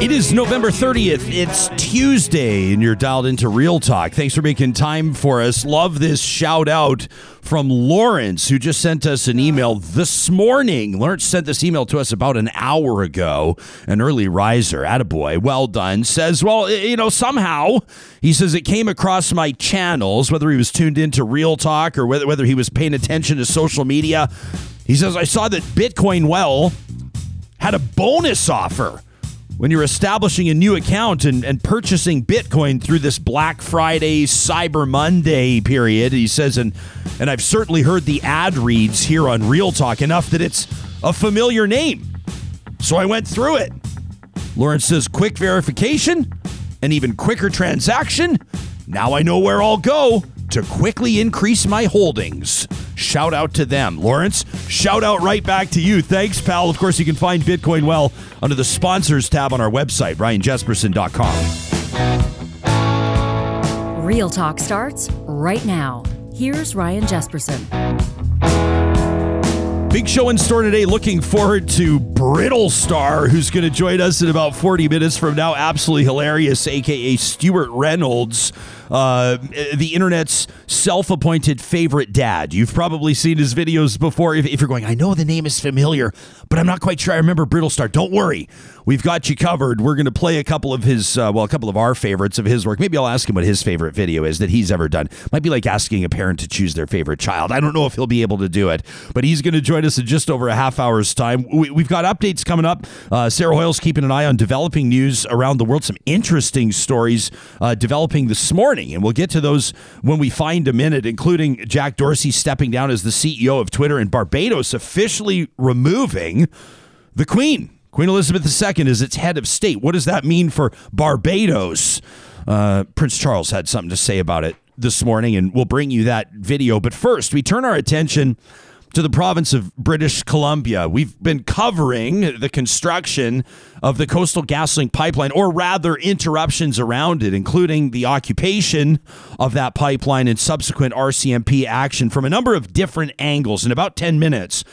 It is November 30th. It's Tuesday, and you're dialed into Real Talk. Thanks for making time for us. Love this shout out from Lawrence, who just sent us an email this morning. Lawrence sent this email to us about an hour ago. An early riser, attaboy, well done. Says, well, you know, somehow, he says it came across my channels, whether he was tuned into Real Talk or whether, whether he was paying attention to social media. He says, I saw that Bitcoin Well had a bonus offer when you're establishing a new account and, and purchasing Bitcoin through this Black Friday, Cyber Monday period. He says, and and I've certainly heard the ad reads here on Real Talk enough that it's a familiar name. So I went through it. Lawrence says, quick verification, an even quicker transaction. Now I know where I'll go to quickly increase my holdings. Shout out to them. Lawrence, shout out right back to you. Thanks, pal. Of course, you can find Bitcoin Well under the sponsors tab on our website, ryanjesperson.com. Real Talk starts right now. Here's Ryan Jesperson. Big show in store today. Looking forward to Brittlestar, who's going to join us in about 40 minutes from now. Absolutely hilarious, aka Stewart Reynolds uh, the internet's self appointed favorite dad. You've probably seen his videos before. If, if, you're going, I know the name is familiar, but I'm not quite sure I remember Brittlestar. Don't worry. We've got you covered. We're going to play a couple of his, uh, well, a couple of our favorites of his work. Maybe I'll ask him what his favorite video is that he's ever done. Might be like asking a parent to choose their favorite child. I don't know if he'll be able to do it, but he's going to join us in just over a half hour's time. We, have got updates coming up. Uh, Sarah Hoyle's keeping an eye on developing news around the world. Some interesting stories uh, developing this morning morning. And we'll get to those when we find a minute, including Jack Dorsey stepping down as the CEO of Twitter and Barbados officially removing the Queen. Queen Elizabeth II is its head of state. What does that mean for Barbados? Uh, Prince Charles had something to say about it this morning, and we'll bring you that video. But first, we turn our attention to the province of British Columbia. We've been covering the construction of the Coastal GasLink pipeline, or rather, interruptions around it, including the occupation of that pipeline and subsequent RCMP action from a number of different angles. In about 10 minutes,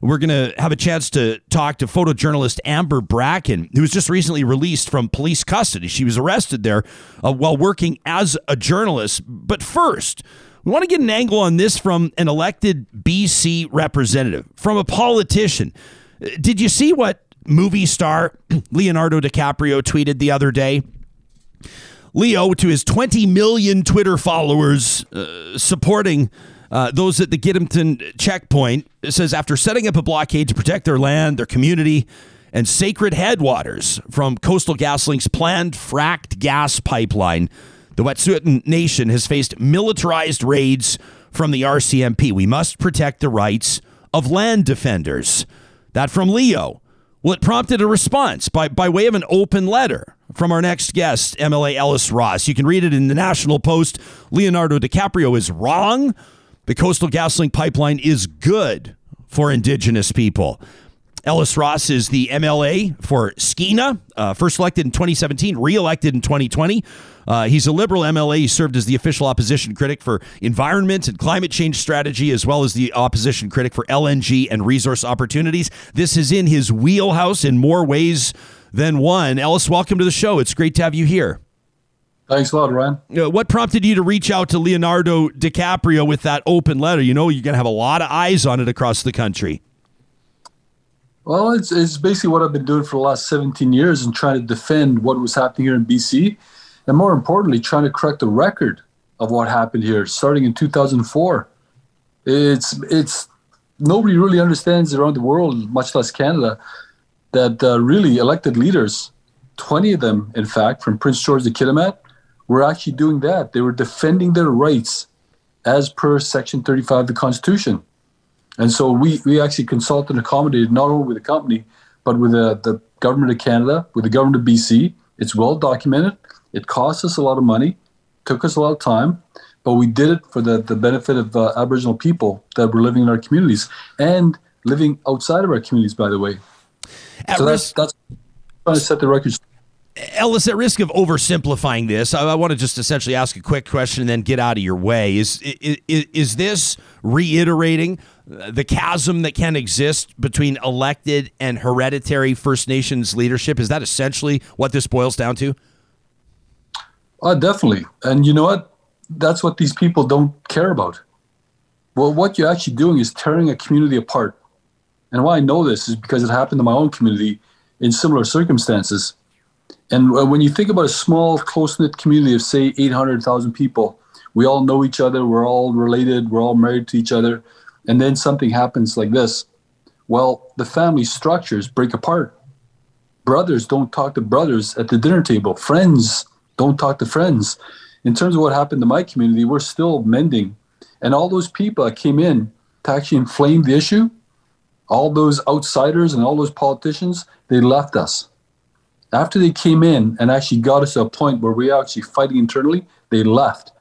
we're going to have a chance to talk to photojournalist Amber Bracken, who was just recently released from police custody. She was arrested there uh, while working as a journalist. But first, want to get an angle on this from an elected BC representative, from a politician. Did you see what movie star Leonardo DiCaprio tweeted the other day? Leo, to his 20 million Twitter followers uh, supporting uh, those at the Gidimt'en checkpoint, says after setting up a blockade to protect their land, their community, and sacred headwaters from Coastal GasLink's planned fracked gas pipeline, the Wet'suwet'en Nation has faced militarized raids from the RCMP. We must protect the rights of land defenders. That from Leo. Well, it prompted a response by, by way of an open letter from our next guest, MLA Ellis Ross. You can read it in the National Post. Leonardo DiCaprio is wrong. The Coastal GasLink pipeline is good for Indigenous people. Ellis Ross is the MLA for Skeena, uh, first elected in 2017, re-elected in 2020. Uh, he's a liberal MLA. He served as the official opposition critic for environment and climate change strategy, as well as the opposition critic for LNG and resource opportunities. This is in his wheelhouse in more ways than one. Ellis, welcome to the show. It's great to have you here. Thanks a lot, Ryan. Uh, what prompted you to reach out to Leonardo DiCaprio with that open letter? You know, you're going to have a lot of eyes on it across the country. Well, it's, it's basically what I've been doing for the last 17 years and trying to defend what was happening here in BC. And more importantly, trying to correct the record of what happened here starting in 2004. It's, it's, nobody really understands around the world, much less Canada, that uh, really elected leaders, 20 of them, in fact, from Prince George to Kitimat, were actually doing that. They were defending their rights as per Section 35 of the Constitution. And so we, we actually consulted and accommodated not only with the company, but with the, the government of Canada, with the government of BC. It's well documented. It cost us a lot of money, took us a lot of time, but we did it for the, the benefit of uh, Aboriginal people that were living in our communities and living outside of our communities, by the way. At so risk- that's, that's trying to set the record Ellis, at risk of oversimplifying this, I, I, want to just essentially ask a quick question and then get out of your way. Is, is, is this reiterating the chasm that can exist between elected and hereditary First Nations leadership? Is that essentially what this boils down to? Uh, definitely. And you know what? That's what these people don't care about. Well, what you're actually doing is tearing a community apart. And why I know this is because it happened to my own community in similar circumstances. And uh, when you think about a small, close knit community of, say, 800,000 people, we all know each other, we're all related, we're all married to each other, and then something happens like this. Well, the family structures break apart. Brothers don't talk to brothers at the dinner table, friends don't talk to friends. In terms of what happened to my community, we're still mending. And all those people that came in to actually inflame the issue, all those outsiders and all those politicians, they left us. After they came in and actually got us to a point where we are actually fighting internally, they left.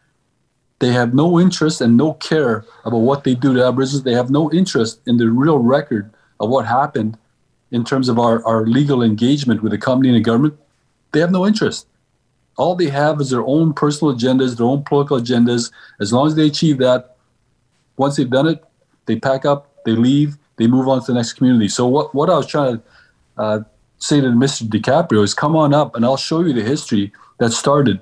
They have no interest and no care about what they do to Aboriginals. They have no interest in the real record of what happened in terms of our, our legal engagement with the company and the government. They have no interest. All they have is their own personal agendas, their own political agendas. As long as they achieve that, once they've done it, they pack up, they leave, they move on to the next community. So what, what I was trying to uh, say to Mr. DiCaprio is come on up and I'll show you the history that started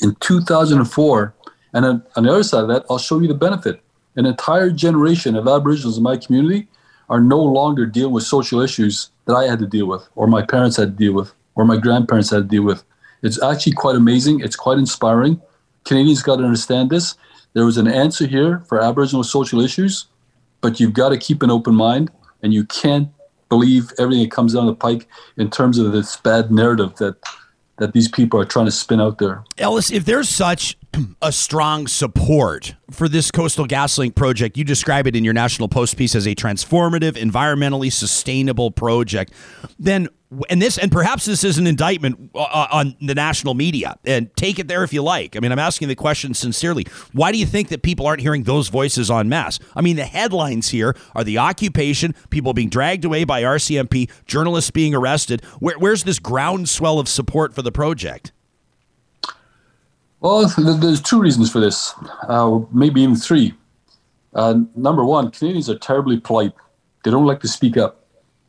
in 2004. And on, on the other side of that, I'll show you the benefit. An entire generation of Aboriginals in my community are no longer dealing with social issues that I had to deal with, or my parents had to deal with, or my grandparents had to deal with. It's actually quite amazing. It's quite inspiring. Canadians got to understand this. There was an answer here for Aboriginal social issues, but you've got to keep an open mind and you can't believe everything that comes down the pike in terms of this bad narrative that that these people are trying to spin out there. Ellis, if there's such a strong support for this coastal GasLink project, you describe it in your National Post piece as a transformative, environmentally sustainable project, then and this and perhaps this is an indictment uh, uh, on the national media and take it there if you like. I mean i'm asking the question sincerely. Why do you think that people aren't hearing those voices en masse? I mean the headlines here are the occupation people being dragged away by rcmp journalists being arrested. Where, where's this groundswell of support for the project? Well there's two reasons for this uh, maybe even three. Uh, number one canadians are terribly polite. They don't like to speak up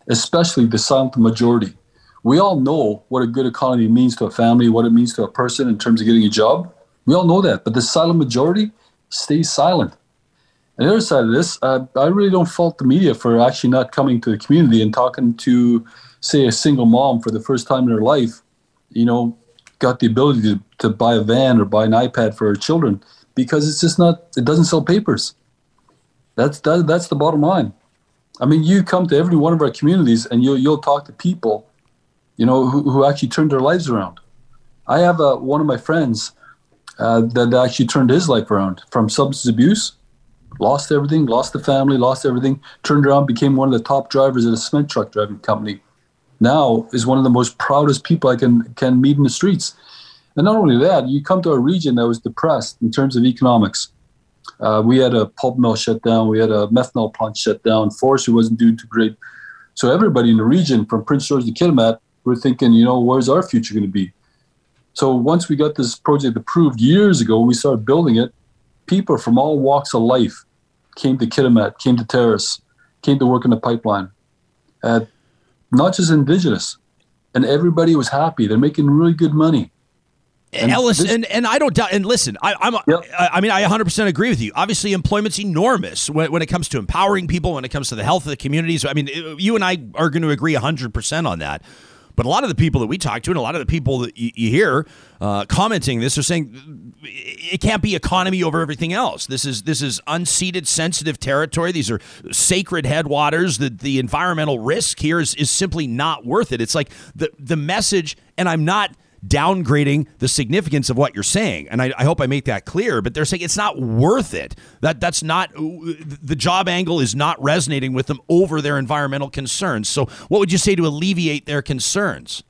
especially the silent majority. We all know what a good economy means to a family, what it means to a person in terms of getting a job. We all know that, but the silent majority stays silent. And the other side of this, uh, I really don't fault the media for actually not coming to the community and talking to, say, a single mom for the first time in her life, you know, got the ability to, to buy a van or buy an iPad for her children because it's just not, it doesn't sell papers. That's, that, that's the bottom line. I mean, you come to every one of our communities and you'll, you'll talk to people, you know, who, who actually turned their lives around. I have a, one of my friends uh, that actually turned his life around from substance abuse, lost everything, lost the family, lost everything, turned around, became one of the top drivers at a cement truck driving company. Now is one of the most proudest people I can can meet in the streets. And not only that, you come to a region that was depressed in terms of economics. Uh, we had a pulp mill shut down. We had a methanol plant shut down. Forestry wasn't doing too great. So everybody in the region, from Prince George to Kitimat, we're thinking, you know, where's our future going to be? So once we got this project approved years ago, we started building it. People from all walks of life came to Kitimat, came to Terrace, came to work in the pipeline. Not just Indigenous, and everybody was happy. They're making really good money. And Ellis, this, and, and I don't doubt. And listen, I, am yep. I, I, mean, I 100% agree with you. Obviously, employment's enormous when, when it comes to empowering people, when it comes to the health of the communities. I mean, you and I are going to agree 100% on that. But a lot of the people that we talk to, and a lot of the people that you, you hear uh, commenting this, are saying it can't be economy over everything else. This is this is unceded, sensitive territory. These are sacred headwaters. The the environmental risk here is is simply not worth it. It's like the the message, and I'm not downgrading the significance of what you're saying. And I, I, hope I make that clear, but they're saying it's not worth it. That that's not uh, the job angle is not resonating with them over their environmental concerns. So what would you say to alleviate their concerns?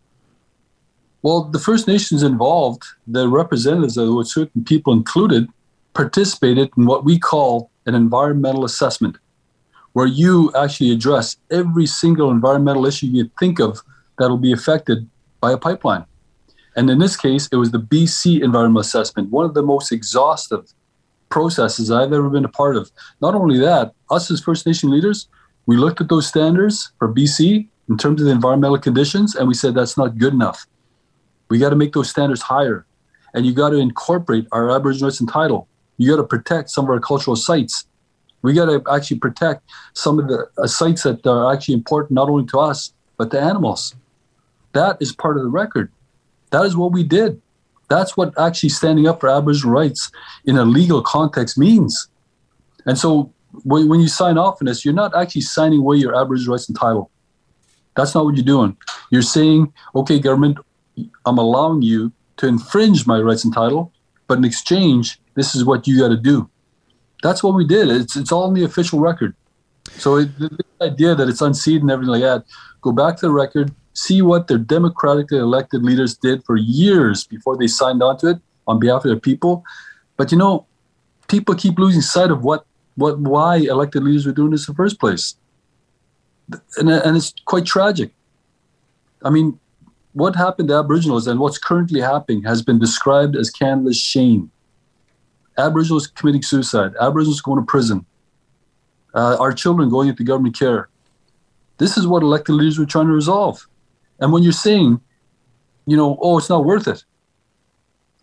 Well, the First Nations involved, the representatives of certain people included, participated in what we call an environmental assessment, where you actually address every single environmental issue you think of that will be affected by a pipeline And in this case, it was the BC environmental assessment, one of the most exhaustive processes I've ever been a part of. Not only that, us as First Nation leaders, we looked at those standards for BC in terms of the environmental conditions, and we said that's not good enough. We got to make those standards higher, and you got to incorporate our Aboriginal rights and title. You got to protect some of our cultural sites. We got to actually protect some of the uh, sites that are actually important not only to us but to animals. That is part of the record. That is what we did. That's what actually standing up for Aboriginal rights in a legal context means. And so when, when you sign off on this, you're not actually signing away your Aboriginal rights and title. That's not what you're doing. You're saying, okay, government, I'm allowing you to infringe my rights and title, but in exchange, this is what you got to do. That's what we did. It's, it's all in the official record. So it, the idea that it's unceded and everything like that, go back to the record, see what their democratically elected leaders did for years before they signed on to it on behalf of their people. But you know, people keep losing sight of what, what why elected leaders were doing this in the first place. And, and it's quite tragic. I mean, what happened to Aboriginals and what's currently happening has been described as Canada's shame. Aboriginals committing suicide, Aboriginals going to prison, uh, our children going into government care. This is what elected leaders were trying to resolve. And when you're saying, you know, oh, it's not worth it.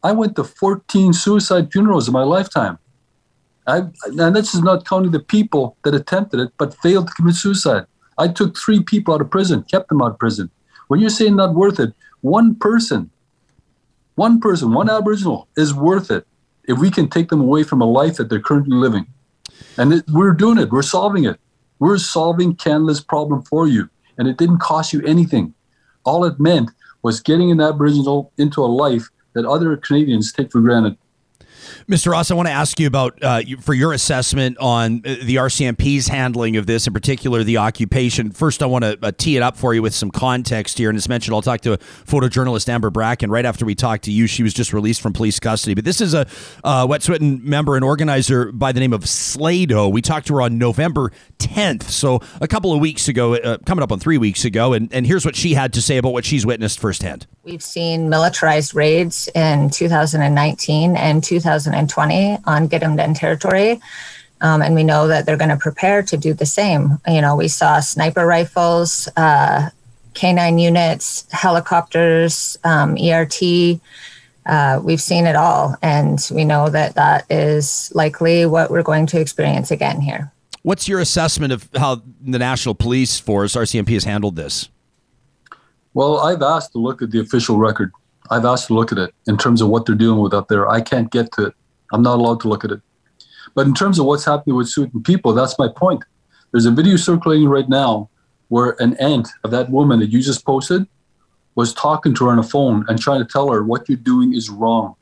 I went to 14 suicide funerals in my lifetime. I, and this is not counting the people that attempted it but failed to commit suicide. I took three people out of prison, kept them out of prison. When you're saying not worth it, one person, one person, one Aboriginal is worth it if we can take them away from a life that they're currently living. And it, we're doing it, we're solving it. We're solving Canada's problem for you. And it didn't cost you anything. All it meant was getting an Aboriginal into a life that other Canadians take for granted. Mr. Ross, I want to ask you about uh, for your assessment on uh, the RCMP's handling of this, in particular the occupation. First, I want to uh, tee it up for you with some context here. And as mentioned, I'll talk to photojournalist Amber Bracken right after we talk to you. She was just released from police custody. But this is a uh, Wet'suwet'en member and organizer by the name of Sleydo'. We talked to her on November 10th, so a couple of weeks ago, uh, coming up on three weeks ago. And, and here's what she had to say about what she's witnessed firsthand. We've seen militarized raids in 2019 and 2020 on Gidimt'en territory. Um, and we know that they're going to prepare to do the same. You know, we saw sniper rifles, uh, K9 units, helicopters, um, ERT. Uh, we've seen it all. And we know that that is likely what we're going to experience again here. What's your assessment of how the National Police Force, RCMP, has handled this? Well, I've asked to look at the official record. I've asked to look at it in terms of what they're doing with out there. I can't get to it. I'm not allowed to look at it. But in terms of what's happening with certain people, that's my point. There's a video circulating right now where an aunt of that woman that you just posted was talking to her on a phone and trying to tell her what you're doing is wrong.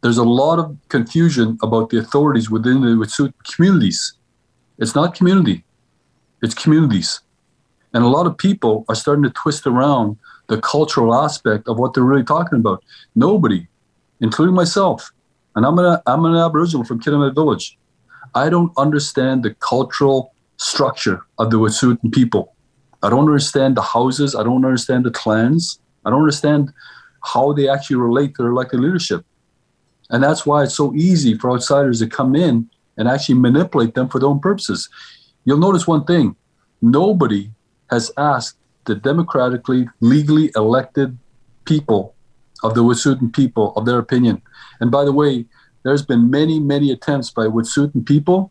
There's a lot of confusion about the authorities within the Wet'suwet'en communities. It's not community, it's communities. And a lot of people are starting to twist around the cultural aspect of what they're really talking about. Nobody, including myself, and I'm an, I'm an Aboriginal from Kitimat Village. I don't understand the cultural structure of the Wet'suwet'en people. I don't understand the houses. I don't understand the clans. I don't understand how they actually relate to their elected leadership. And that's why it's so easy for outsiders to come in and actually manipulate them for their own purposes. You'll notice one thing nobody has asked the democratically, legally elected people of the Wet'suwet'en people of their opinion. And by the way, there's been many, many attempts by Wet'suwet'en people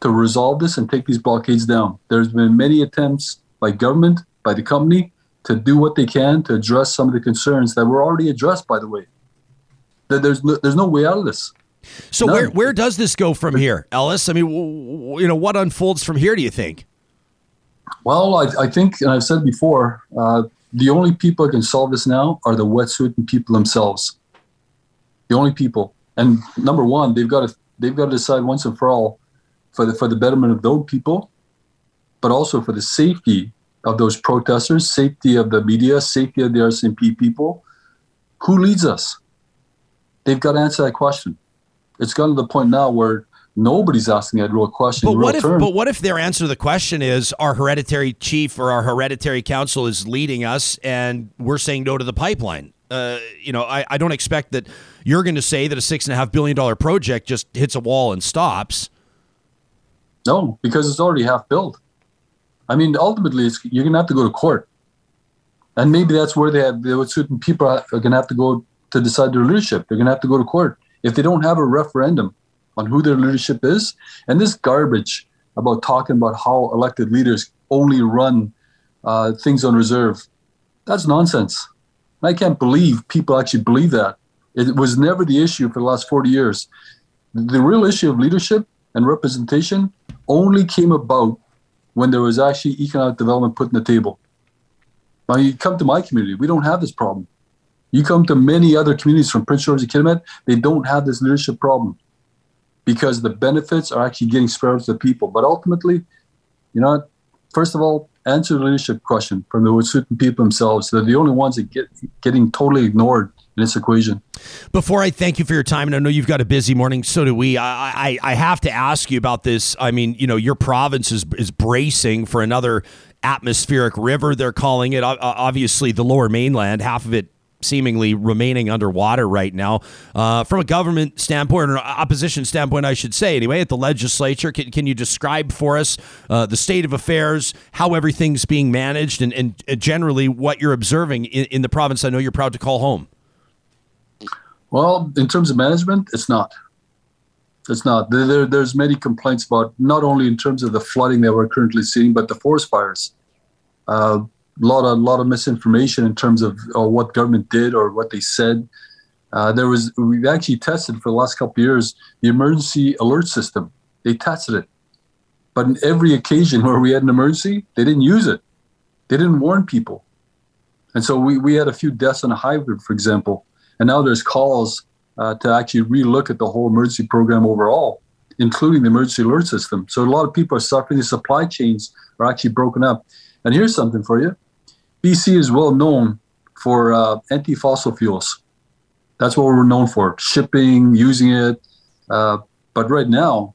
to resolve this and take these blockades down. There's been many attempts by government, by the company, to do what they can to address some of the concerns that were already addressed, by the way. that There's no, there's no way out of this. So None. where where does this go from here, Ellis? I mean, you know, what unfolds from here? Do you think? Well, I, I think, and I've said before, uh, the only people that can solve this now are the Wet'suwet'en people themselves. The only people. And number one, they've got to they've got to decide once and for all for the for the betterment of those people, but also for the safety of those protesters, safety of the media, safety of the RCMP people. Who leads us? They've got to answer that question. It's gotten to the point now where nobody's asking that real question. But what if? But what if their answer to the question is our hereditary chief or our hereditary council is leading us, and we're saying no to the pipeline? Uh, you know, I, I don't expect that you're going to say that a six and a half billion dollar project just hits a wall and stops. No, because it's already half built. I mean, ultimately, you're going to have to go to court, and maybe that's where they have certain people are going to have to go to decide their leadership. They're going to have to go to court if they don't have a referendum on who their leadership is. And this garbage about talking about how elected leaders only run uh, things on reserve, that's nonsense. I can't believe people actually believe that. It was never the issue for the last 40 years. The real issue of leadership and representation only came about when there was actually economic development put on the table. Now, you come to my community, we don't have this problem. You come to many other communities from Prince George and Kitimat, they don't have this leadership problem because the benefits are actually getting spread to the people. But ultimately, you know, first of all, answer the leadership question from the Wet'suwet'en people themselves. They're the only ones that get getting totally ignored in this equation. Before I thank you for your time, and I know you've got a busy morning, so do we. I, I, I have to ask you about this. I mean, you know, your province is is bracing for another atmospheric river. They're calling it. Obviously, the Lower Mainland, half of it seemingly remaining underwater right now. Uh, from a government standpoint, or opposition standpoint, I should say, anyway, at the legislature, can, can you describe for us uh, the state of affairs, how everything's being managed, and, and generally what you're observing in, in the province I know you're proud to call home? Well, in terms of management, it's not. It's not. There, there's many complaints about not only in terms of the flooding that we're currently seeing, but the forest fires. Uh, lot of lot of misinformation in terms of uh, what government did or what they said. Uh, there was we've actually tested for the last couple years the emergency alert system. They tested it, but in every occasion where we had an emergency, they didn't use it. They didn't warn people, and so we we had a few deaths on a hybrid, for example, and now there's calls uh, to actually relook at the whole emergency program overall, including the emergency alert system. So a lot of people are suffering. The supply chains are actually broken up. And here's something for you BC is well known for uh, anti-fossil fuels. That's what we're known for: shipping, using it. Uh, but right now,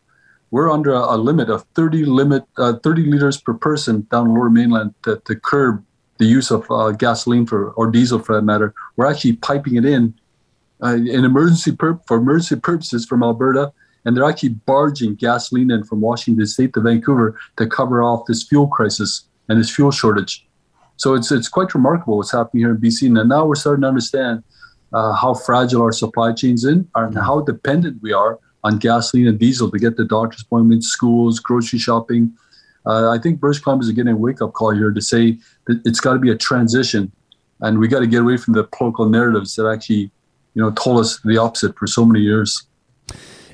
we're under a, a limit of 30 limit uh, 30 liters per person down Lower Mainland to, to curb the use of uh, gasoline for or diesel for that matter. We're actually piping it in uh, in emergency pur- for emergency purposes from Alberta, and they're actually barging gasoline in from Washington State to Vancouver to cover off this fuel crisis and this fuel shortage. So it's it's quite remarkable what's happening here in BC. And now we're starting to understand uh, how fragile our supply chains in are and how dependent we are on gasoline and diesel to get the doctor's appointments, schools, grocery shopping. Uh, I think British Columbia is getting a wake up call here to say that it's got to be a transition, and we got to get away from the political narratives that actually, you know, told us the opposite for so many years.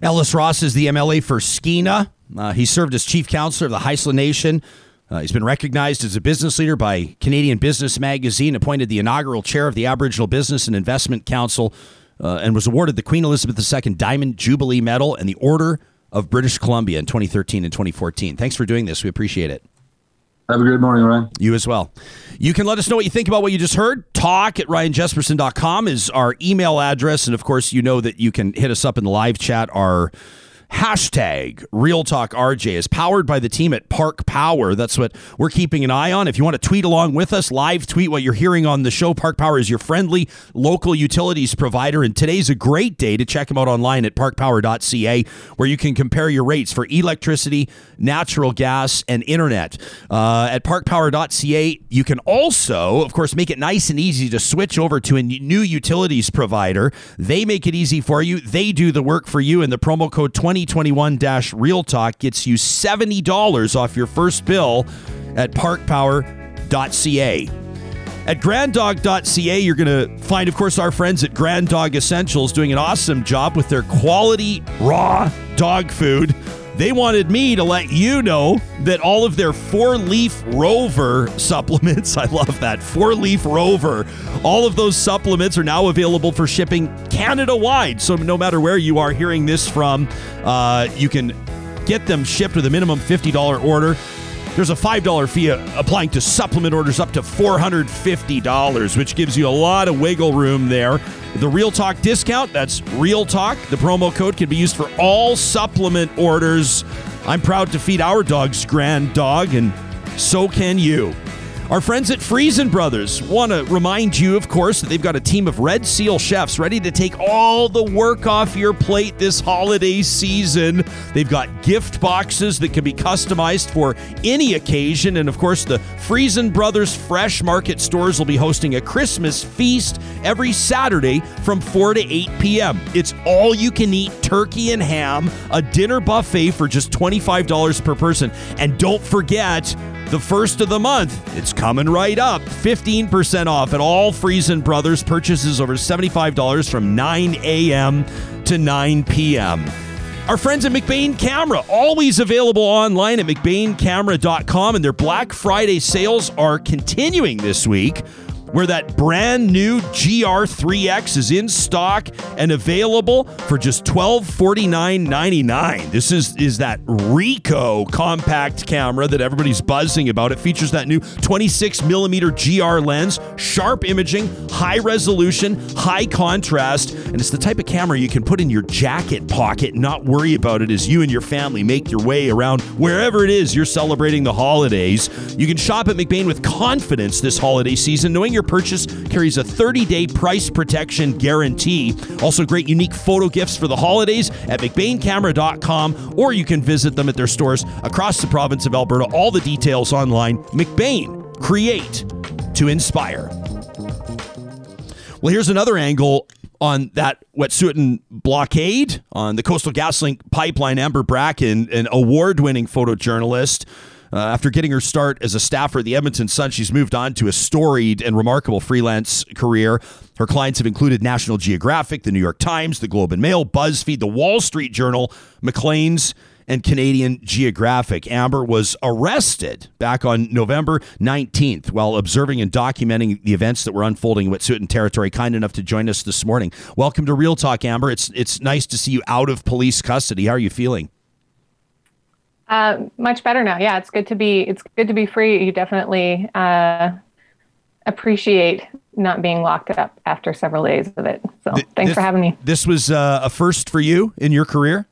Ellis Ross is the MLA for Skeena. Uh, he served as chief counselor of the Haisla Nation uh, he's been recognized as a business leader by Canadian Business Magazine, appointed the inaugural chair of the Aboriginal Business and Investment Council, uh, and was awarded the Queen Elizabeth II Diamond Jubilee Medal and the Order of British Columbia in 2013 and 2014. Thanks for doing this. We appreciate it. Have a great morning, Ryan. You as well. You can let us know what you think about what you just heard. Talk at ryanjesperson.com is our email address. And of course, you know that you can hit us up in the live chat. Our Hashtag Real Talk RJ is powered by the team at Park Power. That's what we're keeping an eye on. If you want to tweet along with us, live tweet what you're hearing on the show. Park Power is your friendly local utilities provider, and today's a great day to check them out online at parkpower.ca, where you can compare your rates for electricity, natural gas, and internet. Uh, at parkpower.ca, you can also, of course, make it nice and easy to switch over to a new utilities provider. They make it easy for you. They do the work for you, and the promo code 20 2021 Real Talk gets you $70 off your first bill at parkpower.ca. At granddog.ca, you're going to find, of course, our friends at Grand Dog Essentials doing an awesome job with their quality raw dog food. They wanted me to let you know that all of their four leaf rover supplements, I love that, four leaf rover, all of those supplements are now available for shipping Canada wide. So no matter where you are hearing this from, uh, you can get them shipped with a minimum $50 order. There's a $5 fee applying to supplement orders up to $450, which gives you a lot of wiggle room there. The Real Talk discount, that's Real Talk. The promo code can be used for all supplement orders. I'm proud to feed our dog's grand dog, and so can you. Our friends at Friesen Brothers want to remind you, of course, that they've got a team of Red Seal chefs ready to take all the work off your plate this holiday season. They've got gift boxes that can be customized for any occasion. And of course, the Friesen Brothers Fresh Market stores will be hosting a Christmas feast every Saturday from 4 to 8 p.m. It's all you can eat turkey and ham, a dinner buffet for just $25 per person. And don't forget, the first of the month. It's coming right up. 15% off at all Friesen Brothers purchases over $75 from 9 a.m. to 9 p.m. Our friends at McBain Camera, always available online at McBainCamera.com, and their Black Friday sales are continuing this week where that brand new GR3X is in stock and available for just $1249.99. This is, is that Ricoh compact camera that everybody's buzzing about. It features that new 26 millimeter GR lens, sharp imaging, high resolution, high contrast, and it's the type of camera you can put in your jacket pocket and not worry about it as you and your family make your way around wherever it is you're celebrating the holidays. You can shop at McBain with confidence this holiday season, knowing your purchase carries a 30 day price protection guarantee. Also, great unique photo gifts for the holidays at McBainCamera.com, or you can visit them at their stores across the province of Alberta. All the details online. McBain, create to inspire. Well, here's another angle on that Wet'suwet'en blockade on the Coastal GasLink pipeline. Amber Bracken, an award winning photojournalist, uh, after getting her start as a staffer at the Edmonton Sun, she's moved on to a storied and remarkable freelance career. Her clients have included National Geographic, the New York Times, the Globe and Mail, BuzzFeed, the Wall Street Journal, Maclean's, and Canadian Geographic. Amber was arrested back on November 19th while observing and documenting the events that were unfolding in Wet'suwet'en territory. Kind enough to join us this morning. Welcome to Real Talk, Amber. It's it's nice to see you out of police custody. How are you feeling? Uh, much better now. Yeah, it's good to be. It's good to be free. You definitely uh, appreciate not being locked up after several days of it. So Th- thanks this, for having me. This was uh, a first for you in your career.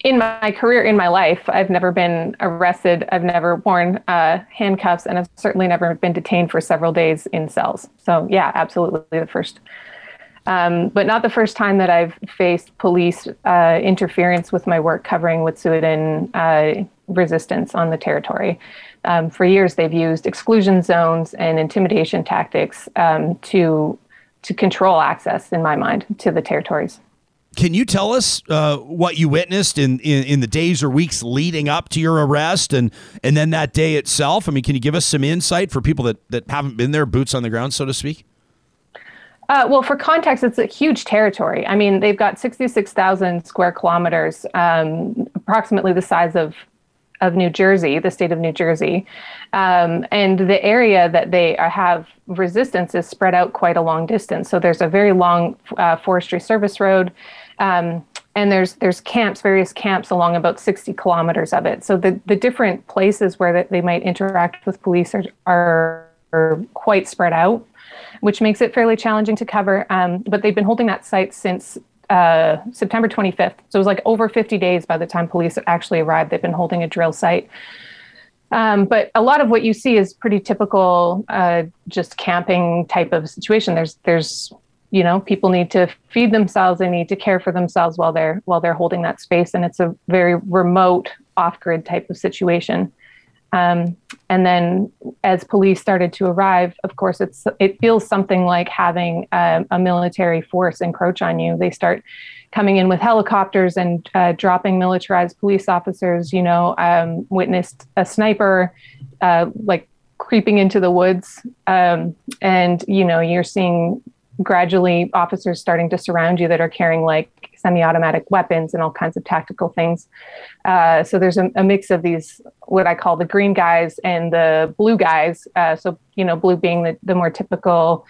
In my career, in my life, I've never been arrested. I've never worn uh, handcuffs, and I've certainly never been detained for several days in cells. So yeah, absolutely the first. Um, but not the first time that I've faced police uh, interference with my work covering Wet'suwet'en uh, resistance on the territory. Um, for years, they've used exclusion zones and intimidation tactics um, to to control access, in my mind, to the territories. Can you tell us uh, what you witnessed in, in, in, the days or weeks leading up to your arrest and, and then that day itself? I mean, can you give us some insight for people that, that haven't been there, boots on the ground, so to speak? Uh, well, for context, it's a huge territory. I mean, they've got 66,000 square kilometers, um, approximately the size of of New Jersey, the state of New Jersey, um, and the area that they have resistance is spread out quite a long distance. So there's a very long uh, forestry service road. Um, and there's there's camps, various camps along about 60 kilometers of it. So the, the different places where they might interact with police are, are quite spread out which makes it fairly challenging to cover. Um, but they've been holding that site since uh, September 25th. So it was like over 50 days by the time police actually arrived. They've been holding a drill site. Um, but a lot of what you see is pretty typical, uh, just camping type of situation. There's, there's, you know, people need to feed themselves. They need to care for themselves while they're while they're holding that space, and it's a very remote, off-grid type of situation. Um, and then as police started to arrive, of course, it's it feels something like having a, a military force encroach on you. They start coming in with helicopters and uh, dropping militarized police officers. You know, um, witnessed a sniper uh, like creeping into the woods, um, and you know, you're seeing gradually officers starting to surround you that are carrying like semi-automatic weapons and all kinds of tactical things. Uh, so there's a, a, mix of these, what I call the green guys and the blue guys. Uh, so you know, blue being the, the more typical,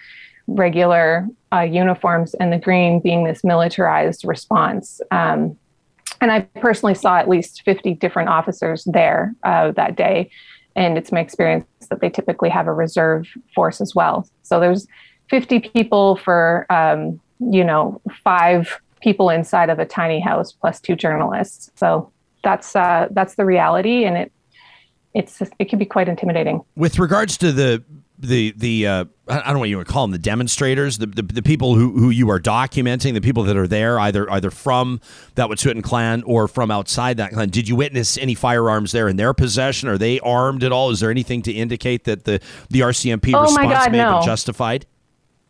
regular uh, uniforms, and the green being this militarized response. Um, and I personally saw at least 50 different officers there uh, that day. And it's my experience that they typically have a reserve force as well. So there's 50 people for um, you know five people inside of a tiny house plus two journalists. So that's uh, that's the reality, and it it's it can be quite intimidating. With regards to the the the uh, I don't know what you would call them the demonstrators the, the, the people who, who you are documenting the people that are there either either from that Wet'suwet'en clan or from outside that clan did you witness any firearms there in their possession are they armed at all is there anything to indicate that the the RCMP Oh response God, may have been justified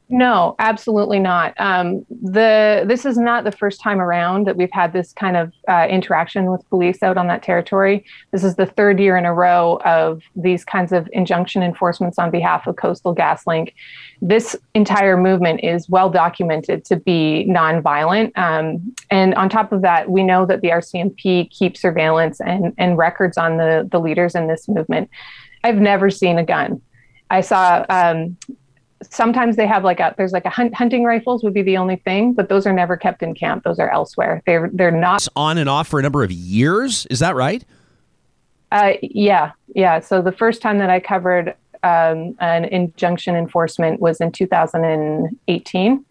No, absolutely not. Um, the this is not the first time around that we've had this kind of uh, interaction with police out on that territory. This is the third year in a row of these kinds of injunction enforcements on behalf of Coastal GasLink. This entire movement is well documented to be nonviolent, um, and on top of that, we know that the RCMP keeps surveillance and and records on the the leaders in this movement. I've never seen a gun. I saw um, sometimes they have like a there's like a hunt, hunting rifles would be the only thing, but those are never kept in camp. Those are elsewhere. They're they're not. It's on and off for a number of years is that right Uh, yeah, yeah. So the first time that I covered um, an injunction enforcement was in 2018.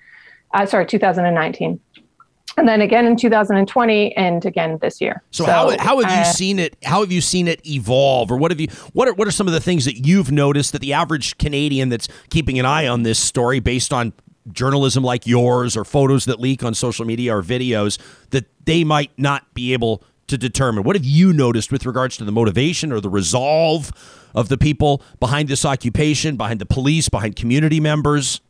Uh, sorry, 2019. And then again in 2020, and again this year. So, how, how have you uh, seen it? How have you seen it evolve, or what have you? What are what are some of the things that you've noticed that the average Canadian that's keeping an eye on this story, based on journalism like yours, or photos that leak on social media, or videos that they might not be able to determine? What have you noticed with regards to the motivation or the resolve of the people behind this occupation, behind the police, behind community members?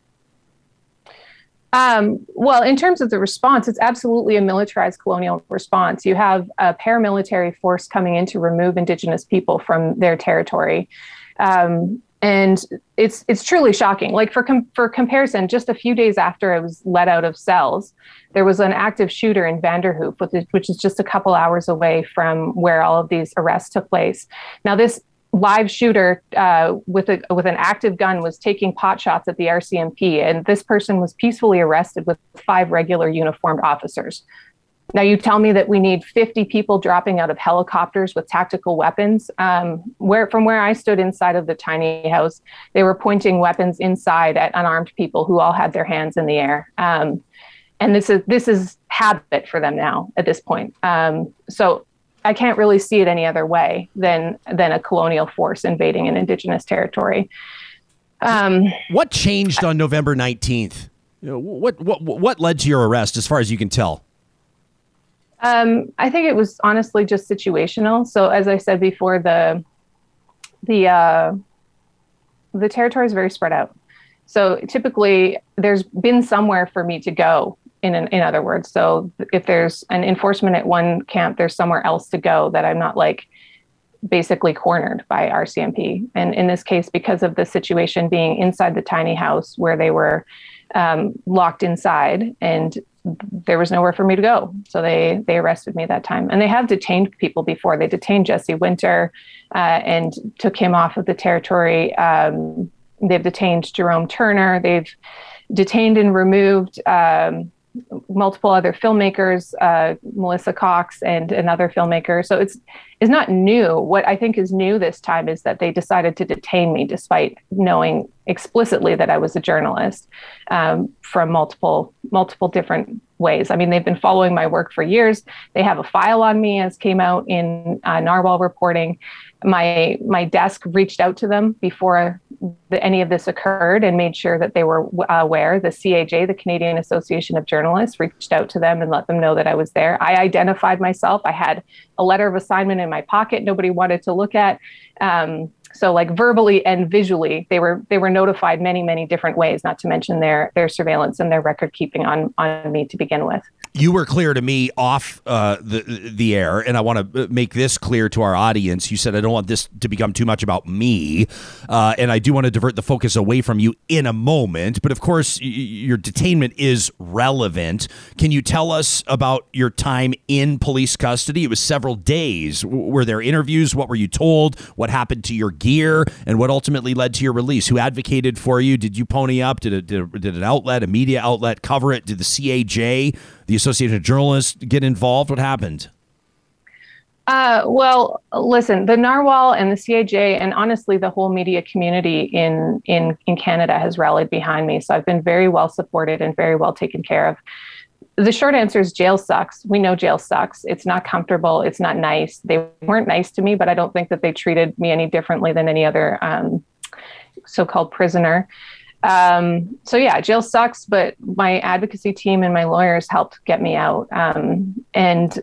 Um, well, in terms of the response, it's absolutely a militarized colonial response. You have a paramilitary force coming in to remove Indigenous people from their territory. Um, and it's it's truly shocking. Like for com- for comparison, just a few days after I was let out of cells, there was an active shooter in Vanderhoof, which is, which is just a couple hours away from where all of these arrests took place. Now, this live shooter uh, with a with an active gun was taking pot shots at the RCMP, and this person was peacefully arrested with five regular uniformed officers. Now you tell me that we need 50 people dropping out of helicopters with tactical weapons. Um, where from where I stood inside of the tiny house, they were pointing weapons inside at unarmed people who all had their hands in the air. Um, and this is this is habit for them now at this point. Um, so I can't really see it any other way than than a colonial force invading an indigenous territory. Um, What changed on November nineteenth? What what what led to your arrest, as far as you can tell? um, I think it was honestly just situational. So as I said before, the the uh, the territory is very spread out. So typically, there's been somewhere for me to go. In in other words, so if there's an enforcement at one camp, there's somewhere else to go that I'm not like basically cornered by RCMP. And in this case, because of the situation being inside the tiny house where they were um, locked inside and there was nowhere for me to go. So they they arrested me that time. And they have detained people before. They detained Jesse Winter uh, and took him off of the territory. Um, they've detained Jerome Turner. They've detained and removed um, multiple other filmmakers, uh, Melissa Cox and another filmmaker. So it's is not new. What I think is new this time is that they decided to detain me despite knowing explicitly that I was a journalist um, from multiple multiple different ways. I mean, they've been following my work for years. They have a file on me, as came out in uh, Narwhal reporting. My my desk reached out to them before the, any of this occurred and made sure that they were uh, aware. The CAJ, the Canadian Association of Journalists, reached out to them and let them know that I was there. I identified myself. I had a letter of assignment in my pocket. Nobody wanted to look at. Um, so like verbally and visually they were they were notified many many different ways not to mention their their surveillance and their record keeping on on me to begin with you were clear to me off uh, the the air, and I want to make this clear to our audience. You said I don't want this to become too much about me, uh, and I do want to divert the focus away from you in a moment. But of course, y- your detainment is relevant. Can you tell us about your time in police custody? It was several days. W- Were there interviews? What were you told? What happened to your gear? And what ultimately led to your release? Who advocated for you? Did you pony up? Did, a, did, a, did an outlet, a media outlet, cover it? Did the CAJ, the Association of Journalists, get involved? What happened? Uh, well, listen, the Narwhal and the CAJ, and honestly, the whole media community in in in Canada has rallied behind me. So I've been very well supported and very well taken care of. the short answer is jail sucks. We know jail sucks. It's not comfortable. It's not nice. They weren't nice to me, but I don't think that they treated me any differently than any other um, so-called prisoner. Um, so yeah, jail sucks, but my advocacy team and my lawyers helped get me out. Um, and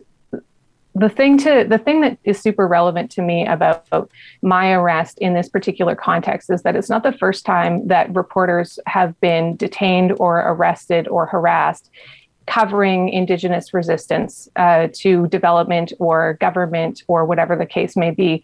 the thing to the thing that is super relevant to me about my arrest in this particular context is that it's not the first time that reporters have been detained or arrested or harassed covering indigenous resistance uh, to development or government or whatever the case may be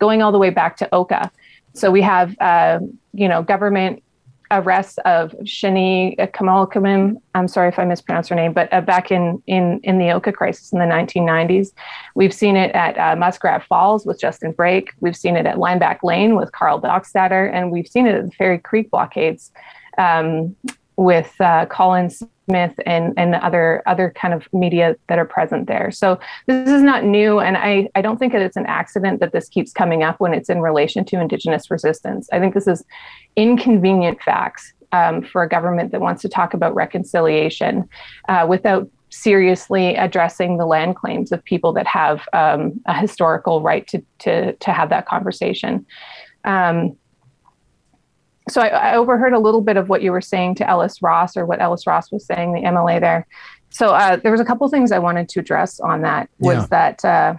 going all the way back to oka so we have uh, you know government arrests of Shani Kamalkamim. I'm sorry if I mispronounced her name, but uh, back in, in, in the Oka crisis in the 1990s. We've seen it at uh, Muskrat Falls with Justin Brake. We've seen it at Land Back Lane with Karl Dockstader, and we've seen it at the Fairy Creek blockades um, with uh, Colin Smith and, and other other kind of media that are present there. So this is not new, and I, I don't think that it's an accident that this keeps coming up when it's in relation to Indigenous resistance. I think this is inconvenient facts um, for a government that wants to talk about reconciliation uh, without seriously addressing the land claims of people that have um, a historical right to, to, to have that conversation. Um, so I, I, overheard a little bit of what you were saying to Ellis Ross or what Ellis Ross was saying, the MLA there. So uh, there was a couple things I wanted to address on that was yeah. that uh,